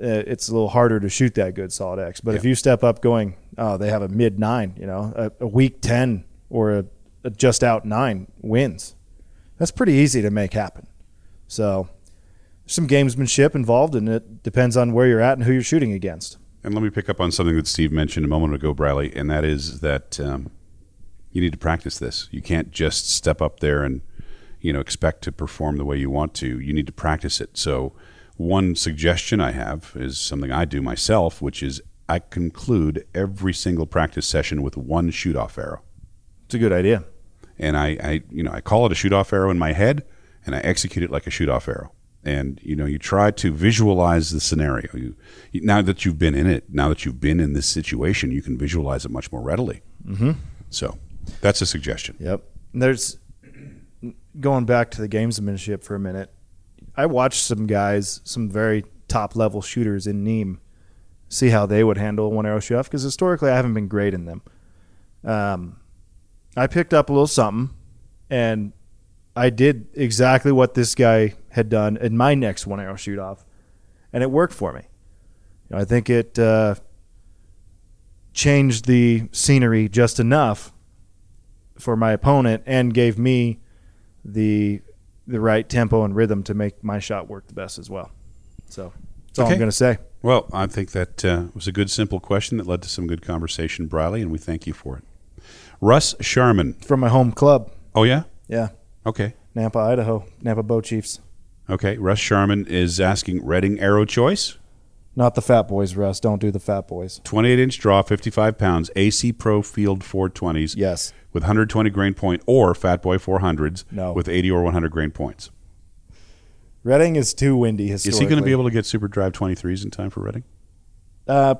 uh, it's a little harder to shoot that good solid X. But if you step up going, oh, they have a mid nine, you know, a, a weak 10 or a, a just out nine wins. That's pretty easy to make happen. So some gamesmanship involved, and it depends on where you're at and who you're shooting against. And let me pick up on something that Steve mentioned a moment ago, Bradley, and that is that um, you need to practice this. You can't just step up there and you know expect to perform the way you want to. You need to practice it. So, one suggestion I have is something I do myself, which is I conclude every single practice session with one shoot off arrow. It's a good idea. and I, I you know I call it a shoot off arrow in my head, and I execute it like a shoot off arrow. And you know you try to visualize the scenario. You, now that you've been in it, now that you've been in this situation, you can visualize it much more readily. Mm-hmm. So that's a suggestion. Yep. And there's going back to the gamesmanship for a minute. I watched some guys, some very top level shooters in Nîmes, see how they would handle one arrow shoot off because historically I haven't been great in them. Um, I picked up a little something, and I did exactly what this guy had done in my next one arrow shoot off, and it worked for me. You know, I think it uh, changed the scenery just enough for my opponent and gave me the the right tempo and rhythm to make my shot work the best as well. So that's all Okay. I'm going to say. Well, I think that uh, was a good, simple question that led to some good conversation, Briley, and we thank you for it. Russ Sharman. From my home club, Oh yeah. yeah, Okay. Nampa, Idaho, Nampa Bow Chiefs. Okay. Russ Sharman is asking Redding arrow choice. Not the fat boys, Russ. Don't do the fat boys. 28 inch draw, 55 pounds, AC Pro Field 420s Yes. with 120 grain point or Fat Boy 400s No. with 80 or 100 grain points. Redding is too windy Is historically. he going to be able to get Super Drive 23s in time for Redding? Uh,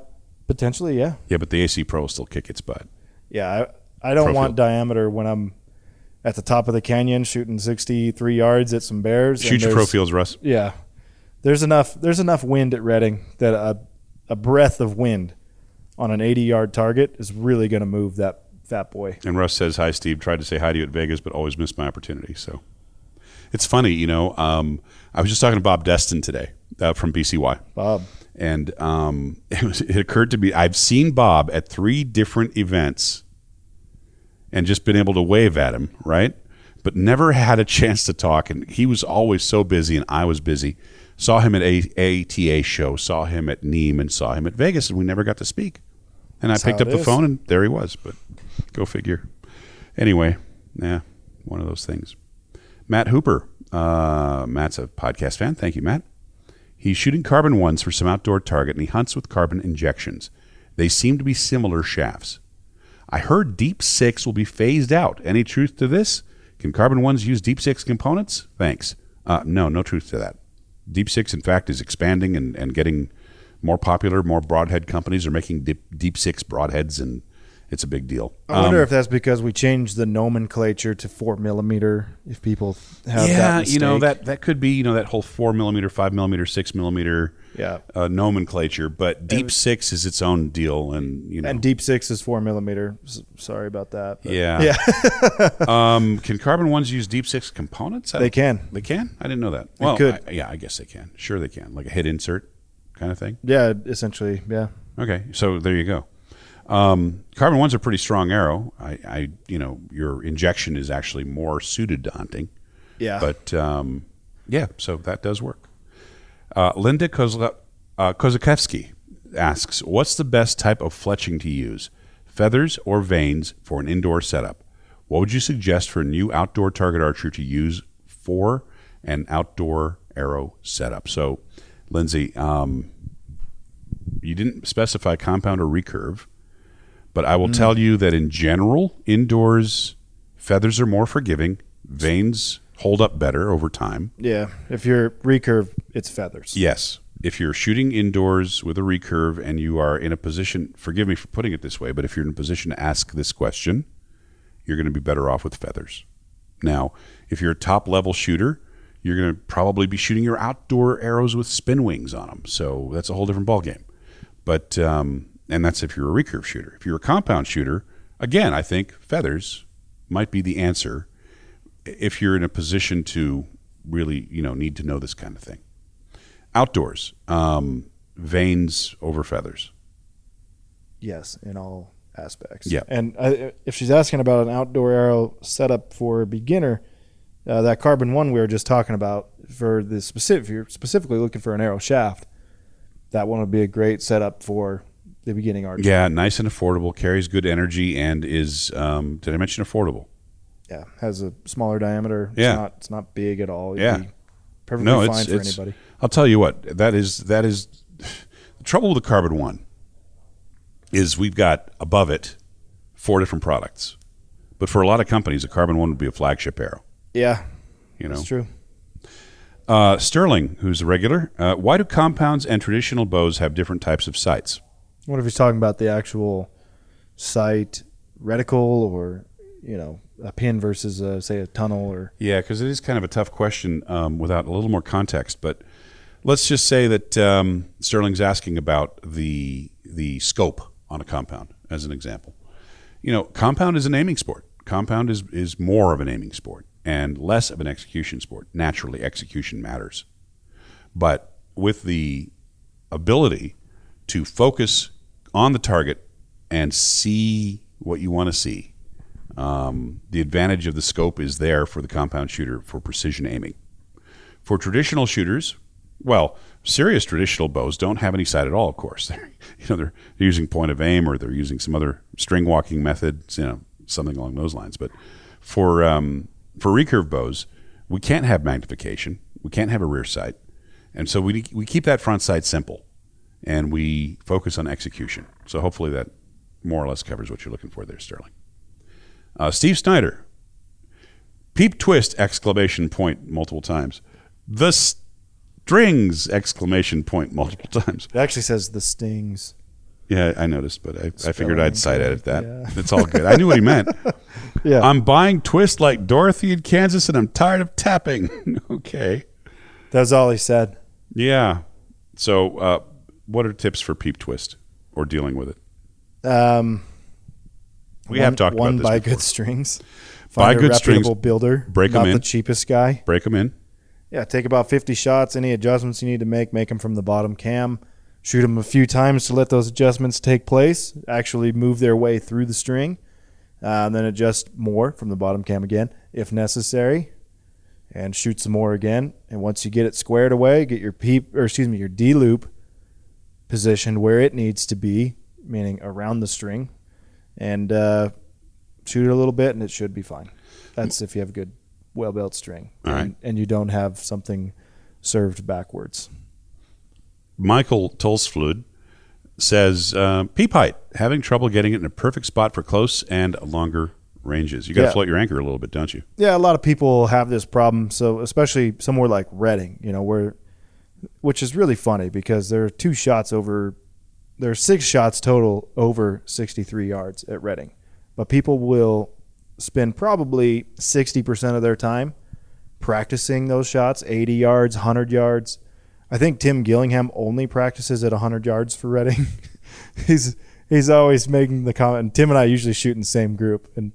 potentially, yeah. Yeah, but the AC Pro will still kick its butt. Yeah, I, I don't Pro want field. diameter when I'm at the top of the canyon shooting 63 yards at some bears. and Shoot your pro fields, Russ. Yeah, there's enough. There's enough wind at Redding that a a breath of wind on an 80 yard target is really going to move that fat boy. And Russ says, Hi, Steve. Tried to say hi to you at Vegas, but always missed my opportunity. So it's funny, you know. Um, I was just talking to Bob Destin today uh, from BCY. Bob, and um, it, was, it occurred to me I've seen Bob at three different events and just been able to wave at him, right? But never had a chance to talk, and he was always so busy, and I was busy. Saw him at a ATA show, saw him at Nîmes, and saw him at Vegas, and we never got to speak. And That's I picked up the is. phone, and there he was. But go figure. Anyway, yeah, one of those things. Matt Hooper. Uh, Matt's a podcast fan. Thank you, Matt. He's shooting carbon ones for some outdoor target, and he hunts with carbon Injexions. They seem to be similar shafts. I heard Deep Six will be phased out. Any truth to this? Can carbon ones use Deep Six components? Thanks. Uh, no, no truth to that. Deep Six, in fact, is expanding and, and getting more popular. More broadhead companies are making Deep, Deep Six broadheads, and it's a big deal. I wonder Um, if that's because we changed the nomenclature to four millimeter. If people have yeah, that you know that that could be you know that whole four millimeter, five millimeter, six millimeter yeah, uh, nomenclature, but deep six is its own deal, and you know. and deep six is four millimeter. S- sorry about that. but- yeah, yeah, um, can carbon ones use deep six components? They can. They can. I didn't know that. Well, could. I- yeah, I guess they can. Sure, they can. Like a hit insert kind of thing. Yeah, essentially, yeah. Okay, so there you go. Um, carbon one's a pretty strong arrow. I, I, you know, your Injexion is actually more suited to hunting, Yeah, but um, yeah, so that does work. Uh, Linda Kozla, uh, Kozakevsky asks, "What's the best type of fletching to use, feathers or vanes for an indoor setup? What would you suggest for a new outdoor target archer to use for an outdoor arrow setup?" So, Lindsay, um, you didn't specify compound or recurve, but I will tell you that in general, indoors, feathers are more forgiving, Vanes hold up better over time. yeah. If you're recurve, it's feathers. Yes. If you're shooting indoors with a recurve and you are in a position, forgive me for putting it this way, but if you're in a position to ask this question, you're going to be better off with feathers. Now, if you're a top level shooter, you're going to probably be shooting your outdoor arrows with spin wings on them. So that's a whole different ballgame. But, um, and that's if you're a recurve shooter. If you're a compound shooter, again, I think feathers might be the answer if you're in a position to really, you know, need to know this kind of thing. Outdoors, um, vanes over feathers. Yes, in all aspects. Yeah. And uh, if she's asking about an outdoor arrow setup for a beginner, uh, that carbon one we were just talking about for the specific, if you're specifically looking for an arrow shaft, that one would be a great setup for the beginning archer. Yeah, nice and affordable, carries good energy, and is, um, did I mention affordable? Yeah, has a smaller diameter. It's Yeah. not it's not big at all. It'd Yeah. perfectly No, fine for it's anybody. I'll tell you what, that is, that is, the trouble with the Carbon One is we've got above it four different products. But for a lot of companies, a Carbon One would be a flagship arrow. Yeah, You know, that's true. Uh, Sterling, who's a regular, uh, why do compounds and traditional bows have different types of sights? What if he's talking about the actual sight reticle or you know a pin versus uh, say a tunnel or Yeah, because it is kind of a tough question um, without a little more context. But let's just say that um, Sterling's asking about the the scope on a compound as an example. You know, compound is an aiming sport. Compound is is more of an aiming sport and less of an execution sport. Naturally, execution matters, but with the ability to focus on the target and see what you want to see um, the advantage of the scope is there for the compound shooter for precision aiming. For traditional shooters, well, serious traditional bows don't have any sight at all. Of course, they're, you know they're using point of aim or they're using some other string walking method, you know, something along those lines. But for um, for recurve bows, we can't have magnification. We can't have a rear sight, and so we we keep that front sight simple, and we focus on execution. So hopefully that more or less covers what you're looking for there, Sterling. Uh, Steve Snyder, peep twist exclamation point multiple times. The strings exclamation point multiple times. it actually says the stings. Yeah, I noticed, but I, I figured I'd side edit that. yeah. It's all good. I knew what he meant. Yeah, I'm buying twist like Dorothy in Kansas, and I'm tired of tapping. okay. that's all he said. Yeah. So, uh, what are tips for peep twist or dealing with it? Um, We one, have talked one about this buy before. good strings. Buy Find a good strings, reputable builder. Break not in. the cheapest guy. Break them in. Yeah, take about 50 shots. Any adjustments you need to make, make them from the bottom cam. Shoot them a few times to let those adjustments take place. Actually, move their way through the string. Uh, and then adjust more from the bottom cam again, if necessary. And shoot some more again. And once you get it squared away, get your peep, or excuse me, your D loop positioned where it needs to be, meaning around the string. And uh, shoot it a little bit, and it should be fine. That's if you have a good well built string right. and, and you don't have something served backwards. Michael Tolsflud says uh, peep height, having trouble getting it in a perfect spot for close and longer ranges. You got to Yeah. float your anchor a little bit, don't you? Yeah, a lot of people have this problem. So especially somewhere like Redding, you know, where which is really funny because there are two shots over there are six shots total over 63 yards at Redding, but people will spend probably 60% of their time practicing those shots 80 yards, 100 yards. I think Tim Gillingham only practices at 100 yards for Redding. he's he's always making the comment. And Tim and I usually shoot in the same group, and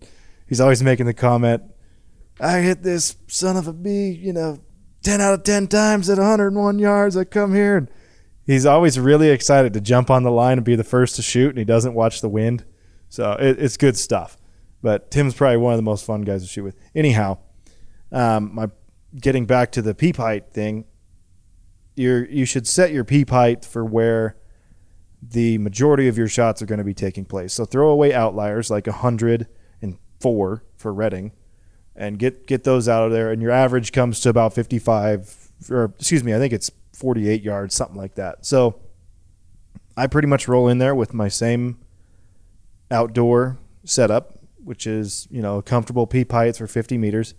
he's always making the comment, "I hit this son of a bee, you know, 10 out of 10 times at 101 yards. I come here and." He's always really excited to jump on the line and be the first to shoot, and he doesn't watch the wind. So it, it's good stuff. But Tim's probably one of the most fun guys to shoot with. Anyhow, um, my getting back to the peep height thing, you you should set your peep height for where the majority of your shots are going to be taking place. So throw away outliers like 104 for Redding and get get those out of there and your average comes to about 55 or excuse me, I think it's 48 yards, something like that. So I pretty much roll in there with my same outdoor setup, which is, you know, a comfortable peep height for 50 meters.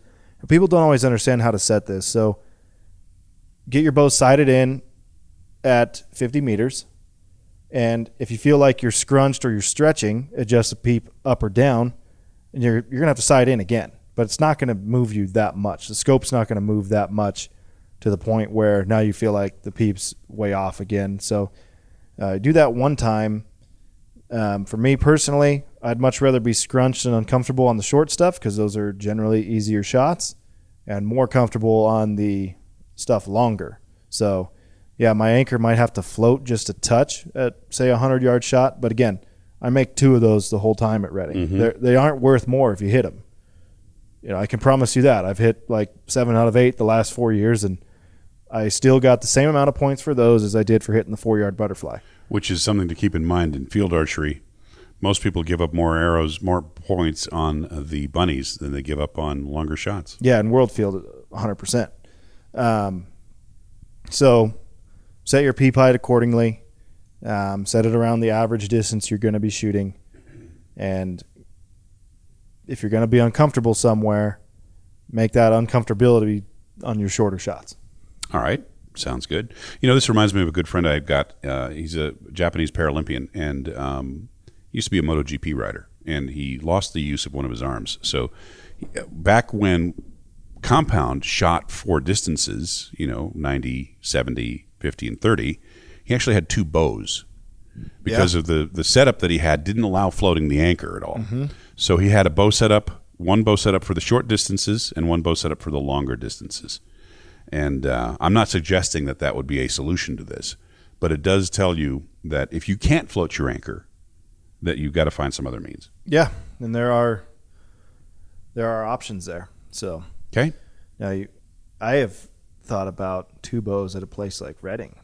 People don't always understand how to set this. So get your bow sighted in at 50 meters. And if you feel like you're scrunched or you're stretching, adjust the peep up or down, and you're, you're going to have to sight in again. But it's not going to move you that much. The scope's not going to move that much to the point where now you feel like the peep's way off again. So uh, do that one time. Um, for me personally, I'd much rather be scrunched and uncomfortable on the short stuff because those are generally easier shots, and more comfortable on the stuff longer. So, yeah, my anchor might have to float just a touch at say a hundred yard shot, but again, I make two of those the whole time at Redding. Mhm. They aren't worth more if you hit them. You know, I can promise you that. I've hit like seven out of eight the last four years, and I still got the same amount of points for those as I did for hitting the four yard butterfly. which is something to keep in mind in field archery. Most people give up more arrows, more points on the bunnies than they give up on longer shots. Yeah, in World Field, 100%. Um, so set your peep height accordingly. Um, set it around the average distance you're going to be shooting. And if you're going to be uncomfortable somewhere, make that uncomfortability on your shorter shots. All right, sounds good. You know, this reminds me of a good friend I've got. Uh, he's a Japanese Paralympian and um, used to be a MotoGP rider, and he lost the use of one of his arms. So back when compound shot four distances, you know, 90, 70, 50, and 30, he actually had two bows because of the, the setup that he had didn't allow floating the anchor at all. So he had a bow setup, one bow setup for the short distances and one bow setup for the longer distances. And uh, I'm not suggesting that that would be a solution to this, but it does tell you that if you can't float your anchor, that you've got to find some other means. Yeah, and there are there are options there. So Okay. Now, you, I have thought about two bows at a place like Redding,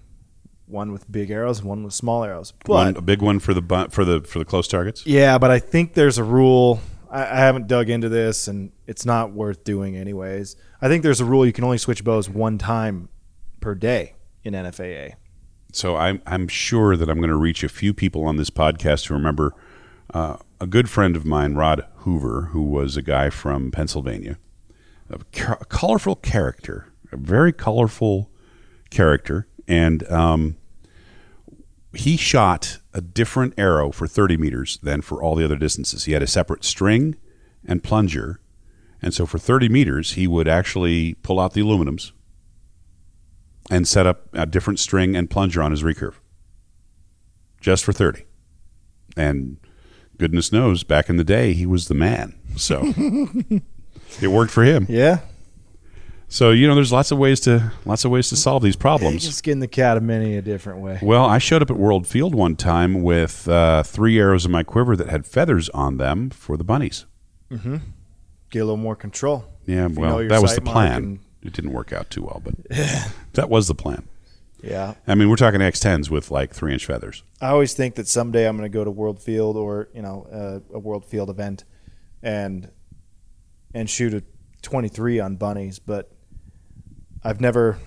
one with big arrows and one with small arrows. But one, a big one for the bu- for the for the close targets. yeah, but I think there's a rule. I, I haven't dug into this, and it's not worth doing anyways. I think there's a rule you can only switch bows one time per day in NFAA. So I'm I'm sure that I'm going to reach a few people on this podcast who remember uh, a good friend of mine, Rod Hoover, who was a guy from Pennsylvania, a, ca- colorful character, a very colorful character, and um, he shot a different arrow for 30 meters than for all the other distances. He had a separate string and plunger, and so for 30 meters he would actually pull out the aluminums and set up a different string and plunger on his recurve just for 30 and goodness knows back in the day he was the man. So it worked for him. Yeah, so you know there's lots of ways to lots of ways to solve these you can problems skin the cat of many a different way. well i showed up at world field one time with uh, three arrows in my quiver that had feathers on them for the bunnies. Get a little more control. yeah If you well know that was the plan. and- it didn't work out too well but that was the plan. Yeah, i mean we're talking x10s with like three inch feathers. I always think that someday I'm going to go to World Field or you know uh, a World Field event, and and shoot a 23 on bunnies, but I've never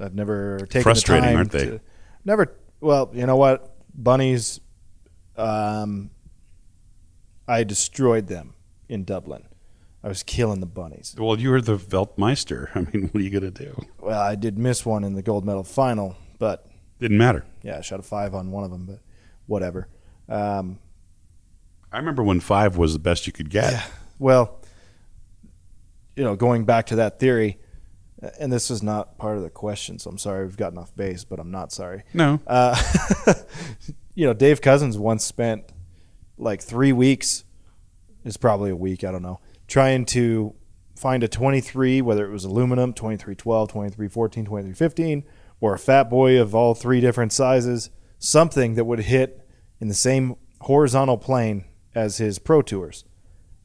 I've never taken Frustrating, the time aren't they? To, never. Well, you know what, bunnies. Um, I destroyed them in Dublin. I was killing the bunnies. Well, you were the Weltmeister. I mean, what are you going to do? Well, I did miss one in the gold medal final, but Didn't matter. Yeah, I shot a five on one of them, but whatever. Um, I remember when five was the best you could get. Yeah. Well, you know, going back to that theory, and this is not part of the question, so I'm sorry we've gotten off base, but I'm not sorry. No. Uh, you know, Dave Cousins once spent like three weeks, is probably a week, I don't know, trying to find a 23, whether it was aluminum, 2312, 2314, 2315, or a fat boy of all three different sizes, something that would hit in the same horizontal plane as his Pro Tours.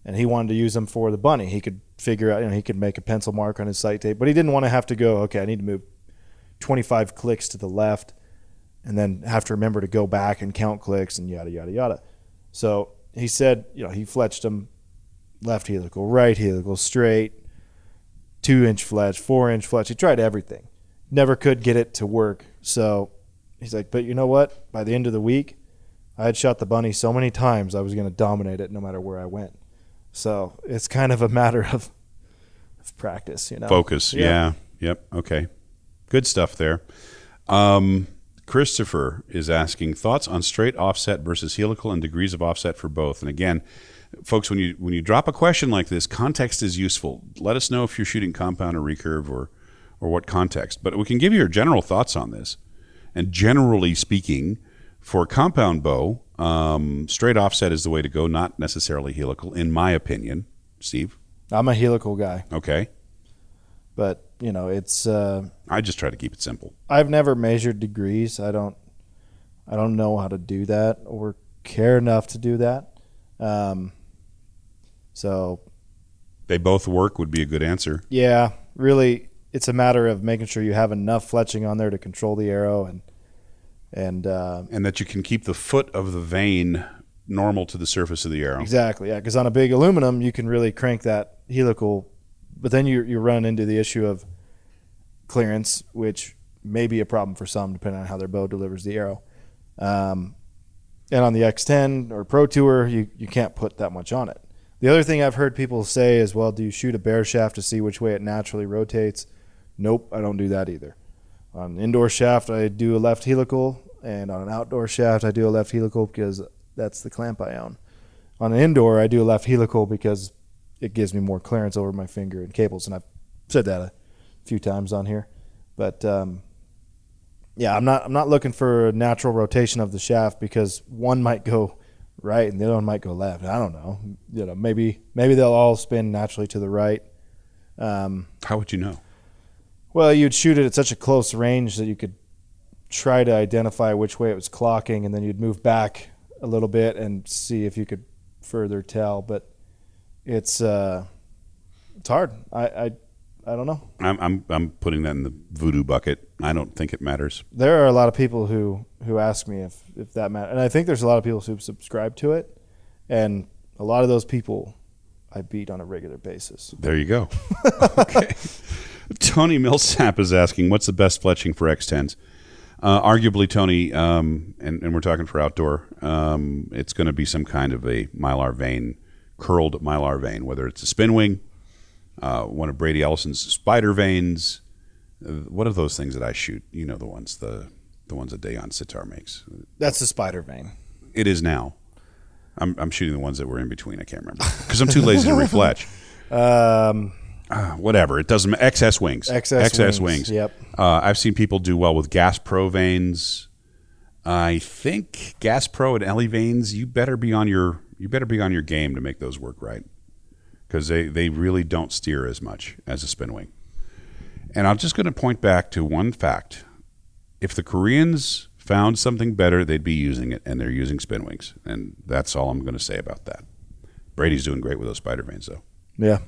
And he wanted to use them for the bunny. He could figure out, you know, he could make a pencil mark on his sight tape, but he didn't want to have to go, okay, I need to move 25 clicks to the left and then have to remember to go back and count clicks and yada, yada, yada. So he said, you know, he fletched them left helical, right helical, straight, two inch fletch, four inch fletch. He tried everything. Never could get it to work. So he's like, but you know what? By the end of the week, I had shot the bunny so many times I was going to dominate it no matter where I went. So it's kind of a matter of, of practice, you know. Focus. Yeah. Yep. Okay. Good stuff there. Um, Christopher is asking thoughts on straight offset versus helical and degrees of offset for both. And again, folks, when you when you drop a question like this, context is useful. Let us know if you're shooting compound or recurve or or what context. But we can give you your general thoughts on this. And generally speaking, for compound bow, um, straight offset is the way to go, not necessarily helical, in my opinion. Steve, I'm a helical guy, okay. but you know, it's uh, I just try to keep it simple. I've never measured degrees. I don't I don't know how to do that or care enough to do that. Um, so They both work would be a good answer. yeah, really, it's a matter of making sure you have enough fletching on there to control the arrow and and uh, and that you can keep the foot of the vane normal to the surface of the arrow. exactly yeah. Because on a big aluminum, you can really crank that helical, but then you you run into the issue of clearance, which may be a problem for some depending on how their bow delivers the arrow. Um, and on the X10 or Pro Tour, you, you can't put that much on it. The other thing I've heard people say is, well, do you shoot a bare shaft to see which way it naturally rotates? Nope, I don't do that either. On an indoor shaft, I do a left helical, and on an outdoor shaft, I do a left helical because that's the clamp I own. On an indoor, I do a left helical because it gives me more clearance over my finger and cables, and I've said that a few times on here. But um, yeah, I'm not I'm not looking for a natural rotation of the shaft because one might go right and the other one might go left. I don't know. You know, maybe maybe they'll all spin naturally to the right. Um, How would you know? Well, you'd shoot it at such a close range that you could try to identify which way it was clocking, and then you'd move back a little bit and see if you could further tell. But it's uh, it's hard. I, I I don't know. I'm, I'm I'm putting that in the voodoo bucket. I don't think it matters. There are a lot of people who who ask me if if that matters, and I think there's a lot of people who subscribe to it, and a lot of those people I beat on a regular basis. There you go. okay. Tony Millsap is asking, what's the best fletching for X10s? Uh, arguably, Tony, um, and, and we're talking for outdoor, um, it's going to be some kind of a mylar vane, curled mylar vane, whether it's a spin wing, uh, one of Brady Ellison's spider vanes. Uh, what are those things that I shoot? You know the ones, the the ones that Dayon Sitar makes. That's the spider vane. It is now. I'm, I'm shooting the ones that were in between. I can't remember because I'm too lazy to refletch. Um, Uh, whatever. It doesn't. XS wings. XS wings. wings, yep. Uh, I've seen people do well with Gas Pro vanes. I think Gas Pro and Ellie vanes. You better be on your. You better be on your game to make those work right, because they they really don't steer as much as a spin wing. And I'm just going to point back to one fact: if the Koreans found something better, they'd be using it, and they're using spin wings, and that's all I'm going to say about that. Brady's doing great with those spider vanes, though. yeah.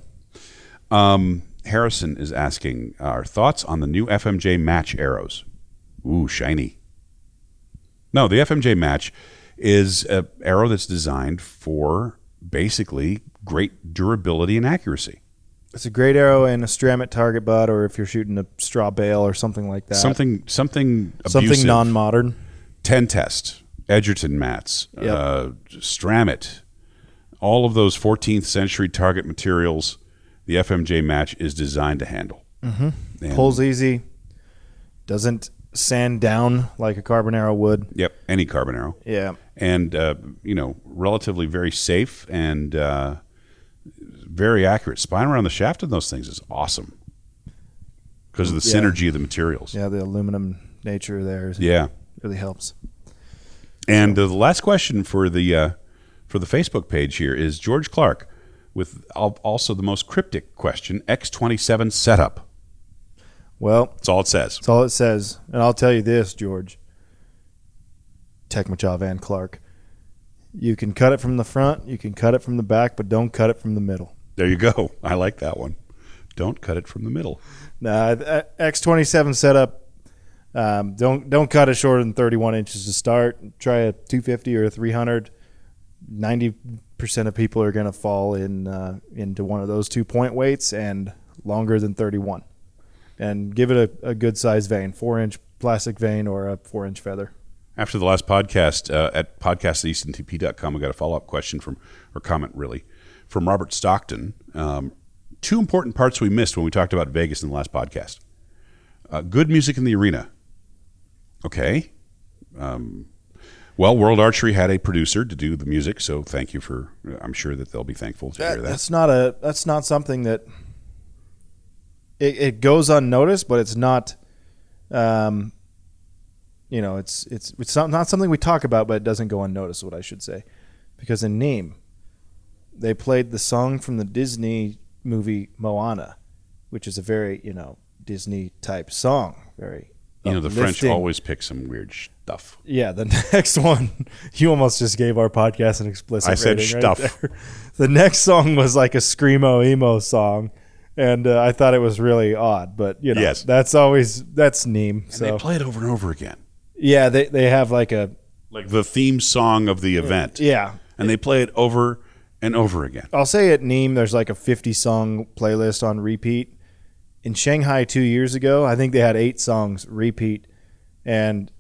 Um, Harrison is asking our thoughts on the new FMJ match arrows. Ooh, shiny. No, the FMJ match is an arrow that's designed for basically great durability and accuracy. It's a great arrow in a Stramit target butt, or if you're shooting a straw bale or something like that. Something something something non-modern. Ten test, Edgerton mats, Yep. uh, Stramit, all of those 14th century target materials. The FMJ match is designed to handle. Mm-hmm. Pulls easy. Doesn't sand down like a carbon arrow would. Yep, any carbon arrow. Yeah. and uh, you know relatively very safe and uh, very accurate. Spine around the shaft in those things is awesome because of the Yeah. synergy of the materials. Yeah, the aluminum nature there is- Yeah. really helps. And uh, the last question for the uh, for the Facebook page here is George Clark with also the most cryptic question X27 setup. Well, that's all it says. That's all it says. And I'll tell you this, George Tekmitchov and Clark. You can cut it from the front, you can cut it from the back, but don't cut it from the middle. There you go. I like that one. Don't cut it from the middle. Nah, uh, X27 setup. Um, don't don't cut it shorter than 31 inches to start. Try a 250 or a 300. 90 percent of people are going to fall in uh, into one of those two point weights and longer than thirty one. And give it a, a good size vane, four inch plastic vane or a four inch feather. After the last podcast uh, at podcast.eastontp.com, we got a follow up question from, or comment really, from Robert Stockton. Um, two important parts we missed when we talked about Vegas in the last podcast. Uh, good music in the arena. Okay. Um, well, World Archery had a producer to do the music, so thank you for. I'm sure that they'll be thankful to hear that. That's not a that's not something that it, it goes unnoticed, but it's not. Um, you know, it's it's it's not, not something we talk about, but it doesn't go unnoticed. What I should say, because in Nîmes, they played the song from the Disney movie Moana, which is a very you know Disney type song, very. You know, the French always pick some weird stuff. Yeah, the next one, you almost just gave our podcast an explicit. I said stuff. Right. The next song was like a screamo emo song, and uh, I thought it was really odd. But you know, Yes. that's always that's Nîmes. And So they play it over and over again. yeah, they they have like a Like the theme song of the event. yeah. And they play it over and over again. I'll say at Nîmes, there's like a 50 song playlist on repeat. In Shanghai two years ago, I think they had eight songs repeat, and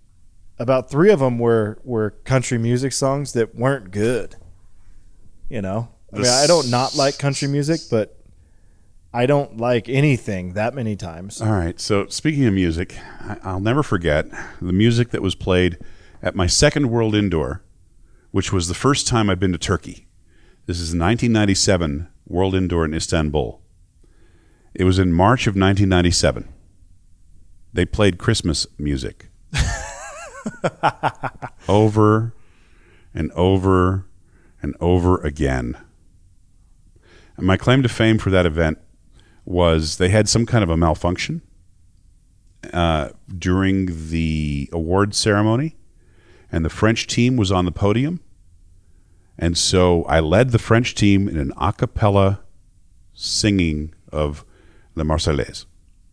about three of them were were country music songs that weren't good. You know, I mean, I don't not like country music, but I don't like anything that many times. All right. So speaking of music, I'll never forget the music that was played at my second World Indoor, which was the first time I've been to Turkey. This is 1997 World Indoor in Istanbul. It was in March of 1997. They played Christmas music over and over and over again. And my claim to fame for that event was they had some kind of a malfunction uh, during the award ceremony, and the French team was on the podium. And so I led the French team in an a cappella singing of the Marseillaise.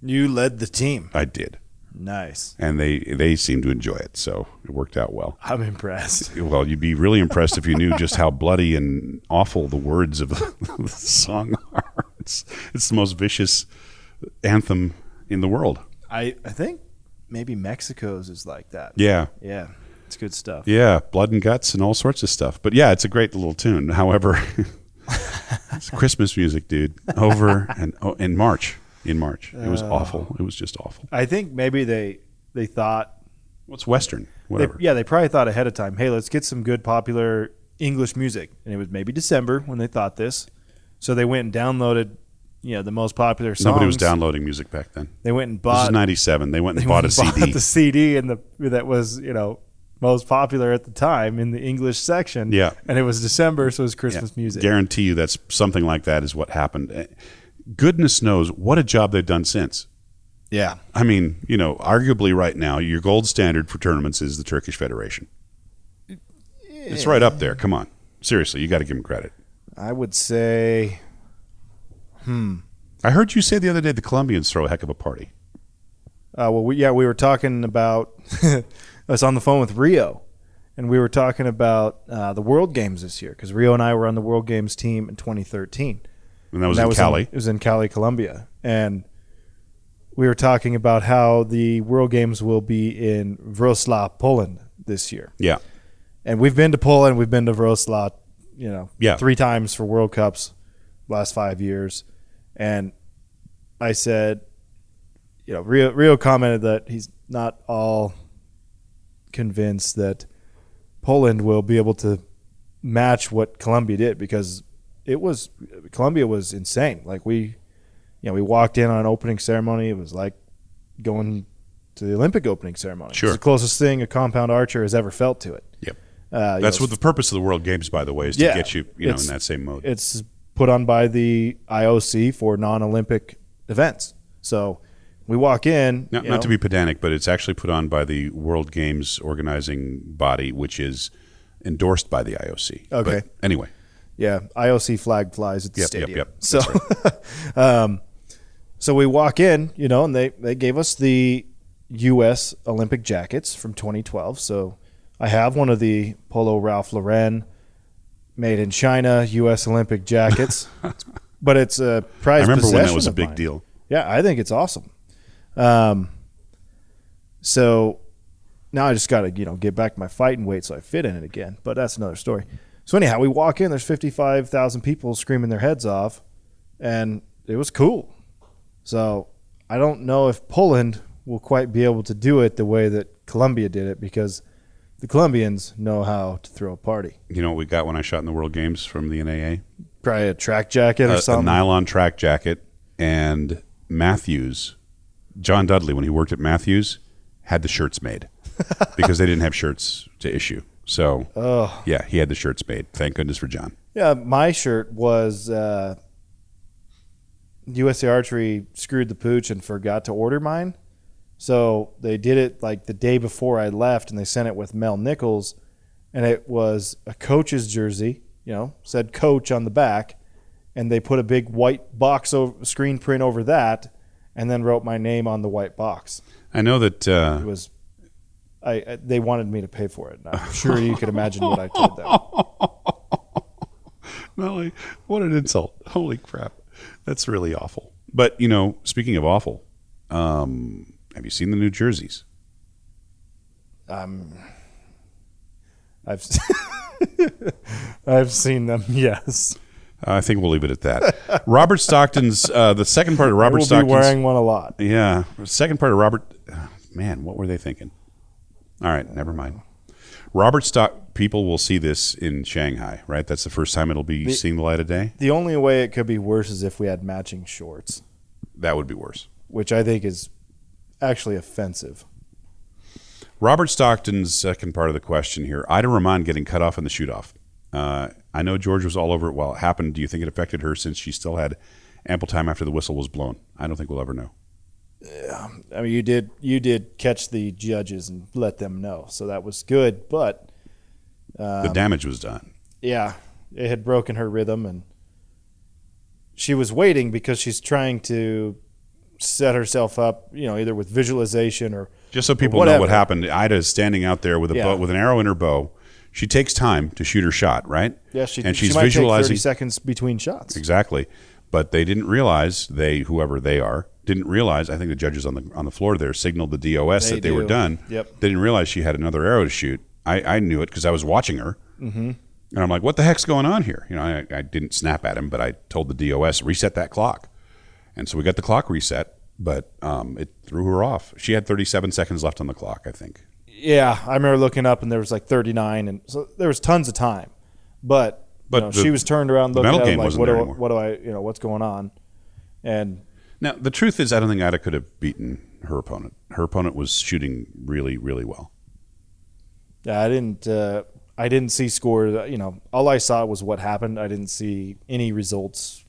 You led the team. I did. Nice. And they, they seemed to enjoy it, so it worked out well. I'm impressed. Well, you'd be really impressed if you knew just how bloody and awful the words of the song are. It's, it's the most vicious anthem in the world. I I think maybe Mexico's is like that. Yeah. Yeah, it's good stuff. Yeah, blood and guts and all sorts of stuff. But yeah, it's a great little tune. However, it's Christmas music, dude. Over and oh, in March. In March, it was uh, awful. It was just awful. I think maybe they they thought What's Western? they, Whatever. yeah they probably thought ahead of time. Hey, let's get some good popular English music, and it was maybe December when they thought this. So they went and downloaded, you know, the most popular songs. Nobody was downloading music back then. They went and This bought is '97. They went and they bought a went and CD. bought the CD and the that was you know most popular at the time in the English section. Yeah. and it was December, so it was Yeah. Christmas music. Guarantee you that's something like that is what happened. Eh, Goodness knows what a job they've done since. yeah, I mean, you know, arguably right now, your gold standard for tournaments is the Turkish Federation. It's right up there. Come on. Seriously, you got to give them credit. I would say hmm. I heard you say the other day the Colombians throw a heck of a party. Uh, well, we, yeah, we were talking about. I was on the phone with Reo, and we were talking about uh, the World Games this year because Reo and I were on the World Games team in 2013. And that was And in Cali. it was in Cali, Colombia, and we were talking about how the World Games will be in Wrocław, Poland this year. yeah. And we've been to Poland, we've been to Wrocław, you know, Yeah. three times for World Cups last five years. And I said, you know, Reo, Reo commented that he's not all convinced that Poland will be able to match what Colombia did because it was Colombia was insane. Like we, you know, we walked in on opening ceremony. It was like going to the Olympic opening ceremony. Sure. it's the closest thing a compound archer has ever felt to it. Yep. Uh, That's know, what the purpose of the World Games, by the way, is to Yeah, get you, you know, in that same mode. it's put on by the IOC for non-Olympic events. So we walk in. Not, not to be pedantic, but it's actually put on by the World Games organizing body, which is endorsed by the IOC. Okay. But anyway, Yeah, IOC flag flies at the Yep, yep, stadium. yep. So, um, so we walk in, you know, and they they gave us the U.S. Olympic jackets from 2012. So I have one of the Polo Ralph Lauren made in China U.S. Olympic jackets, but it's a I prized remember when that was a big mine. deal. Yeah, I think it's awesome. Um, so now I just got to you know get back to my fighting weight so I fit in it again. But that's another story. So anyhow, we walk in. There's 55,000 people screaming their heads off, and it was cool. So I don't know if Poland will quite be able to do it the way that Colombia did it because the Colombians know how to throw a party. You know what we got when I shot in the World Games from the NAA? Probably a track jacket or A, a nylon track jacket. And Mathews, John Dudley, when he worked at Mathews, had the shirts made because they didn't have shirts to issue. So, oh. yeah, he had the shirts made. Thank goodness for John. Yeah, my shirt was uh, USA Archery screwed the pooch and forgot to order mine. So they did it like the day before I left, and they sent it with Mel Nichols, and it was a coach's jersey. You know, said coach on the back, and they put a big white box over, screen print over that, and then wrote my name on the white box. I know that uh, It was. I, I they wanted me to pay for it. And I'm sure you could imagine what I told them. Molly, what an insult. Holy crap. That's really awful. But, you know, speaking of awful, um, have you seen the new jerseys? Um, I've I've seen them. Yes, I think we'll leave it at that. Robert Stockton's, uh, the second part of I Robert will be Stockton's. wearing one a lot. Yeah. Second part of Robert. uh, Man, what were they thinking? All right, never mind. Robert Stock. People will see this in Shanghai, right? That's the first time it'll be seeing the light of day. The only way it could be worse is if we had matching shorts, That would be worse. which I think is actually offensive. Robert Stockton's second part of the question here. Ida Rahman getting cut off in the shoot off. Uh, I know George was all over it while it happened. Do you think it affected her since she still had ample time after the whistle was blown? I don't think we'll ever know. I mean, you did you did catch the judges and let them know, so that was good. But Um, the damage was done. yeah, it had broken her rhythm, and she was waiting because she's trying to set herself up, you know, either with visualization or Just so people know what happened, Ida is standing out there with a Yeah. bow, with an arrow in her bow. She takes time to shoot her shot, right? yeah, she and she she's might visualizing 30 seconds between shots. exactly. But they didn't realize they, whoever they are, didn't realize. I think the judges on the on the floor there signaled the DOS They that they were done. Yep. They didn't realize she had another arrow to shoot. I, I knew it because I was watching her, mm-hmm. and I'm like, "What the heck's going on here?" You know, I, I didn't snap at him, but I told the DOS reset that clock, and so we got the clock reset. But um, it threw her off. She had 37 seconds left on the clock, I think. Yeah, I remember looking up and there was like 39, and so there was tons of time. But, But you know, the- she was turned around looking at it like, what do, what do I, you know, what's going on? And Now, the truth is, I don't think Ida could have beaten her opponent. Her opponent was shooting really, really well. yeah, I didn't, uh, I didn't see score. You know, all I saw was what happened. I didn't see any results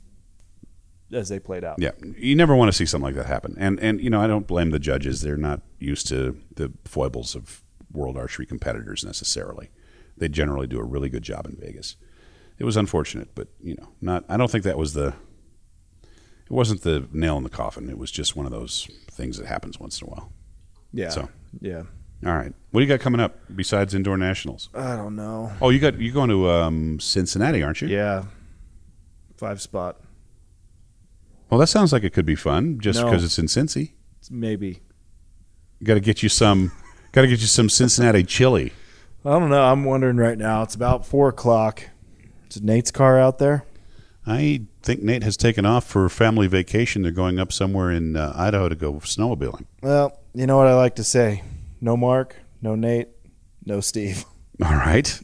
as they played out. Yeah, you never want to see something like that happen. And and you know, I don't blame the judges. They're not used to the foibles of world archery competitors necessarily. They generally do a really good job in Vegas. It was unfortunate, but you know, not. I don't think that was the. It wasn't the nail in the coffin. It was just one of those things that happens once in a while. Yeah, So. yeah. All right, what do you got coming up besides indoor nationals? I don't know. Oh, you got you going to um, Cincinnati, aren't you? Yeah, five spot Well, that sounds like it could be fun, just No. because it's in Cincy. maybe. Got to get you some. Got to get you some Cincinnati chili. I don't know. I'm wondering right now. It's about four o'clock. Is Nate's car out there? I think Nate has taken off for family vacation. They're going up somewhere in uh, Idaho to go snowmobiling. Well, you know what I like to say: no Mark, no Nate, no Steve. All right,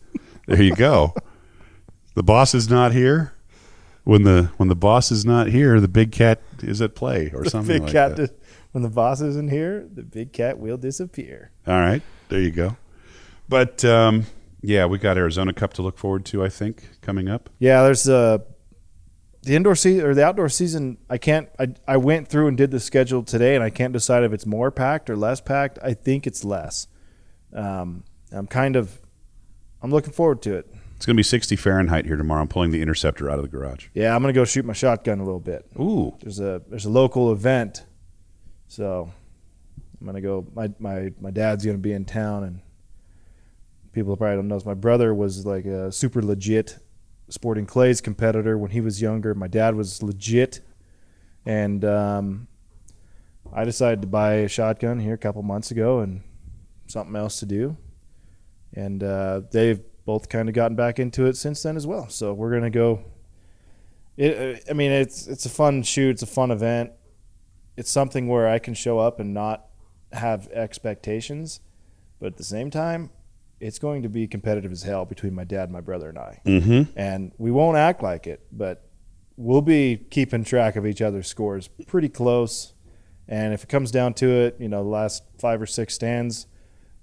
there you go. the boss is not here. When the when the boss is not here, the big cat is at play, or something big like cat. that. dis- when the boss isn't here, the big cat will disappear. All right, there you go. But um, yeah, we got Arizona Cup to look forward to. I think coming up. Yeah, there's uh, the indoor season or the outdoor season. I can't. I I went through and did the schedule today, and I can't decide if it's more packed or less packed. I think it's less. Um, I'm kind of. I'm looking forward to it. It's going to be 60 Fahrenheit here tomorrow. I'm pulling the interceptor out of the garage. Yeah, I'm gonna go shoot my shotgun a little bit. Ooh, There's a there's a local event, so I'm gonna go. My my my dad's gonna be in town, and people probably don't know. this. My brother was like a super legit sporting clays competitor when he was younger. My dad was legit, and um, I decided to buy a shotgun here a couple months ago, and something else to do, and uh, they've both kind of gotten back into it since then as well. So we're gonna go it, I mean, it's it's a fun shoot. It's a fun event. It's something where I can show up and not have expectations, but at the same time, it's going to be competitive as hell between my dad, my brother, and I. mm-hmm. And we won't act like it, but we'll be keeping track of each other's scores pretty close. And if it comes down to it, you know, the last five or six stands,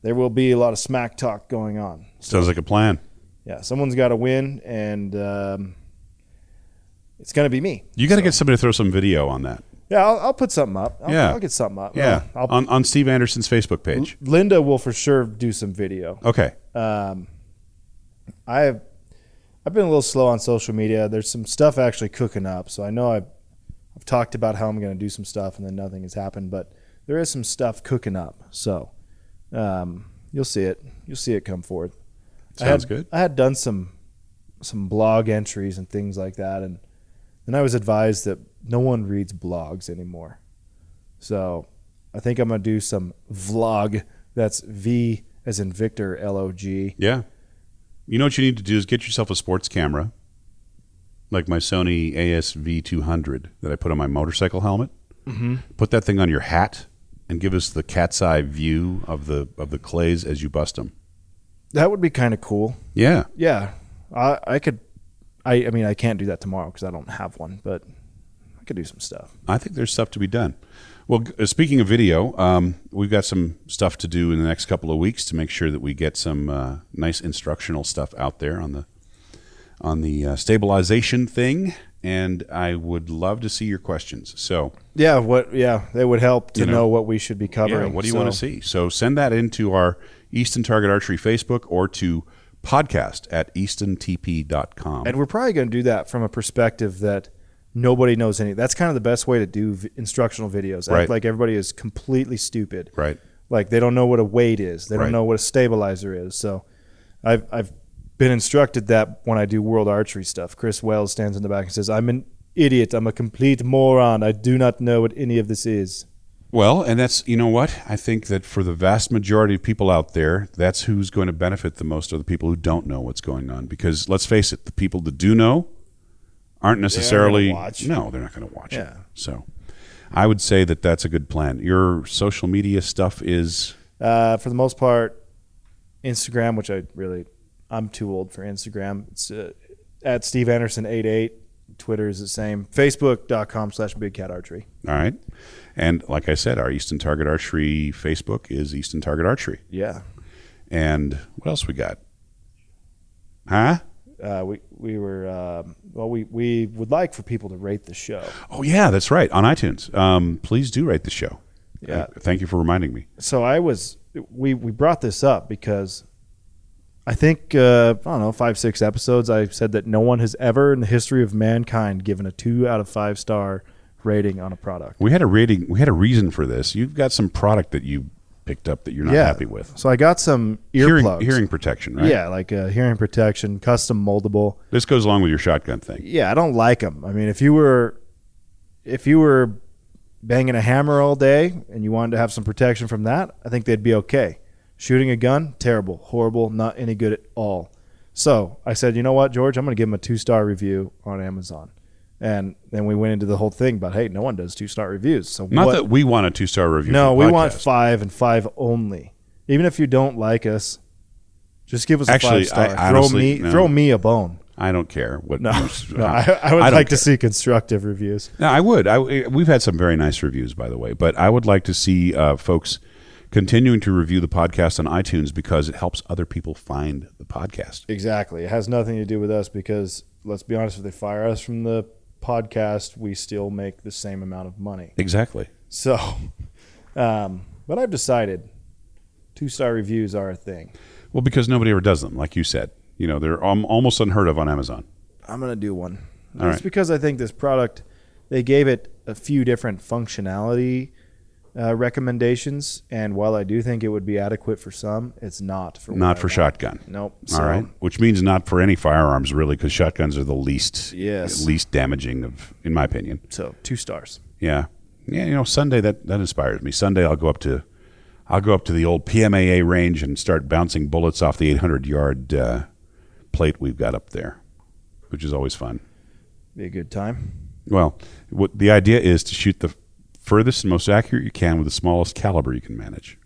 there will be a lot of smack talk going on. Sounds like a plan. Yeah, someone's got to win, and um, it's going to be me. You got to So- get somebody to throw some video on that. Yeah, I'll, I'll put something up. I'll, Yeah. I'll get something up. Yeah, I'll, on on Steve Anderson's Facebook page. Linda will for sure do some video. Okay. Um, I've I've been a little slow on social media. There's some stuff actually cooking up, so I know I've I've talked about how I'm going to do some stuff, and then nothing has happened. But there is some stuff cooking up, so um, you'll see it. You'll see it come forth. I Sounds had, good. I had done some some blog entries and things like that, and then I was advised that no one reads blogs anymore. So I think I'm gonna do some vlog. That's V as in Victor L O G. Yeah. You know what you need to do is get yourself a sports camera, like my Sony ASV 200 that I put on my motorcycle helmet. Mm-hmm. Put that thing on your hat and give us the cat's eye view of the of the clays as you bust them. That would be kind of cool. Yeah. Yeah, I I could. I I mean I can't do that tomorrow because I don't have one, but I could do some stuff. I think there's stuff to be done. Well, uh, speaking of video, um, we've got some stuff to do in the next couple of weeks to make sure that we get some uh, nice instructional stuff out there on the on the uh, stabilization thing. And I would love to see your questions. So, Yeah, what? Yeah, that would help to You know, know, what we should be yeah, covering. what do you So- want to see? So, send that into our Easton Target Archery Facebook or to podcast at eastontp.com. And we're probably going to do that from a perspective that nobody knows any. That's kind of the best way to do v- instructional videos. Act Right. like everybody is completely stupid. Right. Like they don't know what a weight is. They Right. don't know what a stabilizer is. So I've I've been instructed that when I do world archery stuff. Chris Wells stands in the back and says, "I'm an idiot. I'm a complete moron. I do not know what any of this is." Well, and that's you know what I think that for the vast majority of people out there, that's who's going to benefit the most are the people who don't know what's going on. Because let's face it, the people that do know aren't necessarily watch. no, they're not going to watch it. Yeah. So, I would say that that's a good plan. Your social media stuff is Uh, for the most part, Instagram, which I really, I'm too old for Instagram. It's uh, at Steve Anderson 88. Twitter is the same. Facebook.com slash Big Cat Archery. all right. And like I said, our Easton Target Archery Facebook is Easton Target Archery. Yeah. And what else we got? Huh? Uh, we we were um, well. We we would like for people to rate the show. Oh yeah, that's right. On iTunes. Um, please do rate the show. Yeah. Uh, thank you for reminding me. So I was we we brought this up because I think uh, I don't know five six episodes. I said that no one has ever in the history of mankind given a two out of five star rating on a product. We had a rating. We had a reason for this. You've got some product that you picked up that you're not yeah. happy with. So I got some Hearing, earplugs. hearing protection, right? Yeah, like uh, hearing protection, custom moldable. This goes along with your shotgun thing. Yeah, I don't like them. I mean, if you were if you were banging a hammer all day and you wanted to have some protection from that, I think they'd be okay. Shooting a gun, terrible, horrible, not any good at all. So I said, you know what, George, I'm going to give him a two star review on Amazon. And then we went into the whole thing about hey, no one does two star reviews. So Not what- that we want a two star review. no, we want five and five only. Even if you don't like us, just give us a Actually, five star. I throw me no. throw me a bone. I don't care what. No, no I, I would don't like to see constructive reviews. No, I would. I, we've had some very nice reviews, by the way, but I would like to see uh, folks continuing to review the podcast on iTunes because it helps other people find the podcast. Exactly. It has nothing to do with us because let's be honest, if they fire us from the podcast, we still make the same amount of money. Exactly. So, um, but I've decided two star reviews are a thing. Well, because nobody ever does them, like you said. You know, they're um, almost unheard of on Amazon. I'm going to do one. All it's right. because I think this product, they gave it a few different functionality uh, recommendations, and while I do think it would be adequate for some, it's not for Not for want. shotgun. Nope. All So, right, which means not for any firearms, really, because shotguns are the least, Yes. least damaging of, in my opinion. So two stars. Yeah, yeah. You know, Sunday that that inspires me. Sunday, I'll go up to, I'll go up to the old PMAA range and start bouncing bullets off the 800 yard uh, plate we've got up there, which is always fun. Be a good time. Well, what the idea is to shoot the furthest and most accurate you can with the smallest caliber you can manage.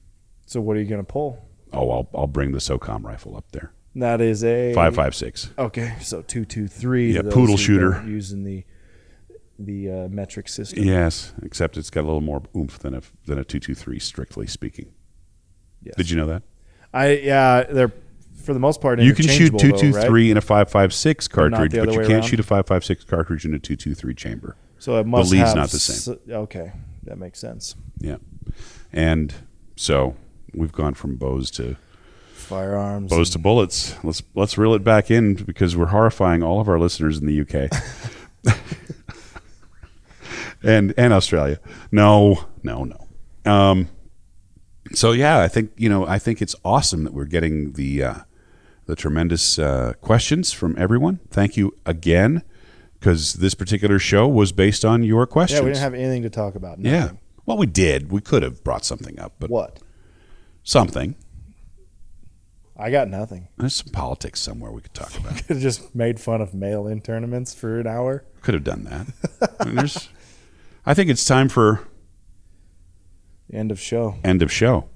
So what are you going to pull? Oh, I'll I'll bring the SOCOM rifle up there. That is a Five five six. Okay, so two two three. Yeah, poodle shooter. Using the the uh, metric system. Yes, except it's got a little more oomph than a than a two two three, strictly speaking. Yes. Did you know that? I yeah, they're for the most part You can shoot two two three in a five five six cartridge, but you can't around? shoot a five five six cartridge in a two two three chamber. So it must lead's have not the same. s- okay, that makes sense. Yeah, and so we've gone from bows to Firearms. bows to bullets. Let's let's reel it back in because we're horrifying all of our listeners in the UK and and Australia. No, no, no. Um, so yeah, I think you know I think it's awesome that we're getting the uh, the tremendous uh, questions from everyone. Thank you again because this particular show was based on your questions. yeah, we didn't have anything to talk about. Yeah. Well, we did. We could have brought something up, but What? something. I got nothing. There's some politics somewhere we could talk about. Could have just made fun of mail-in tournaments for an hour. Could have done that. I, mean, I think it's time for End of show. end of show.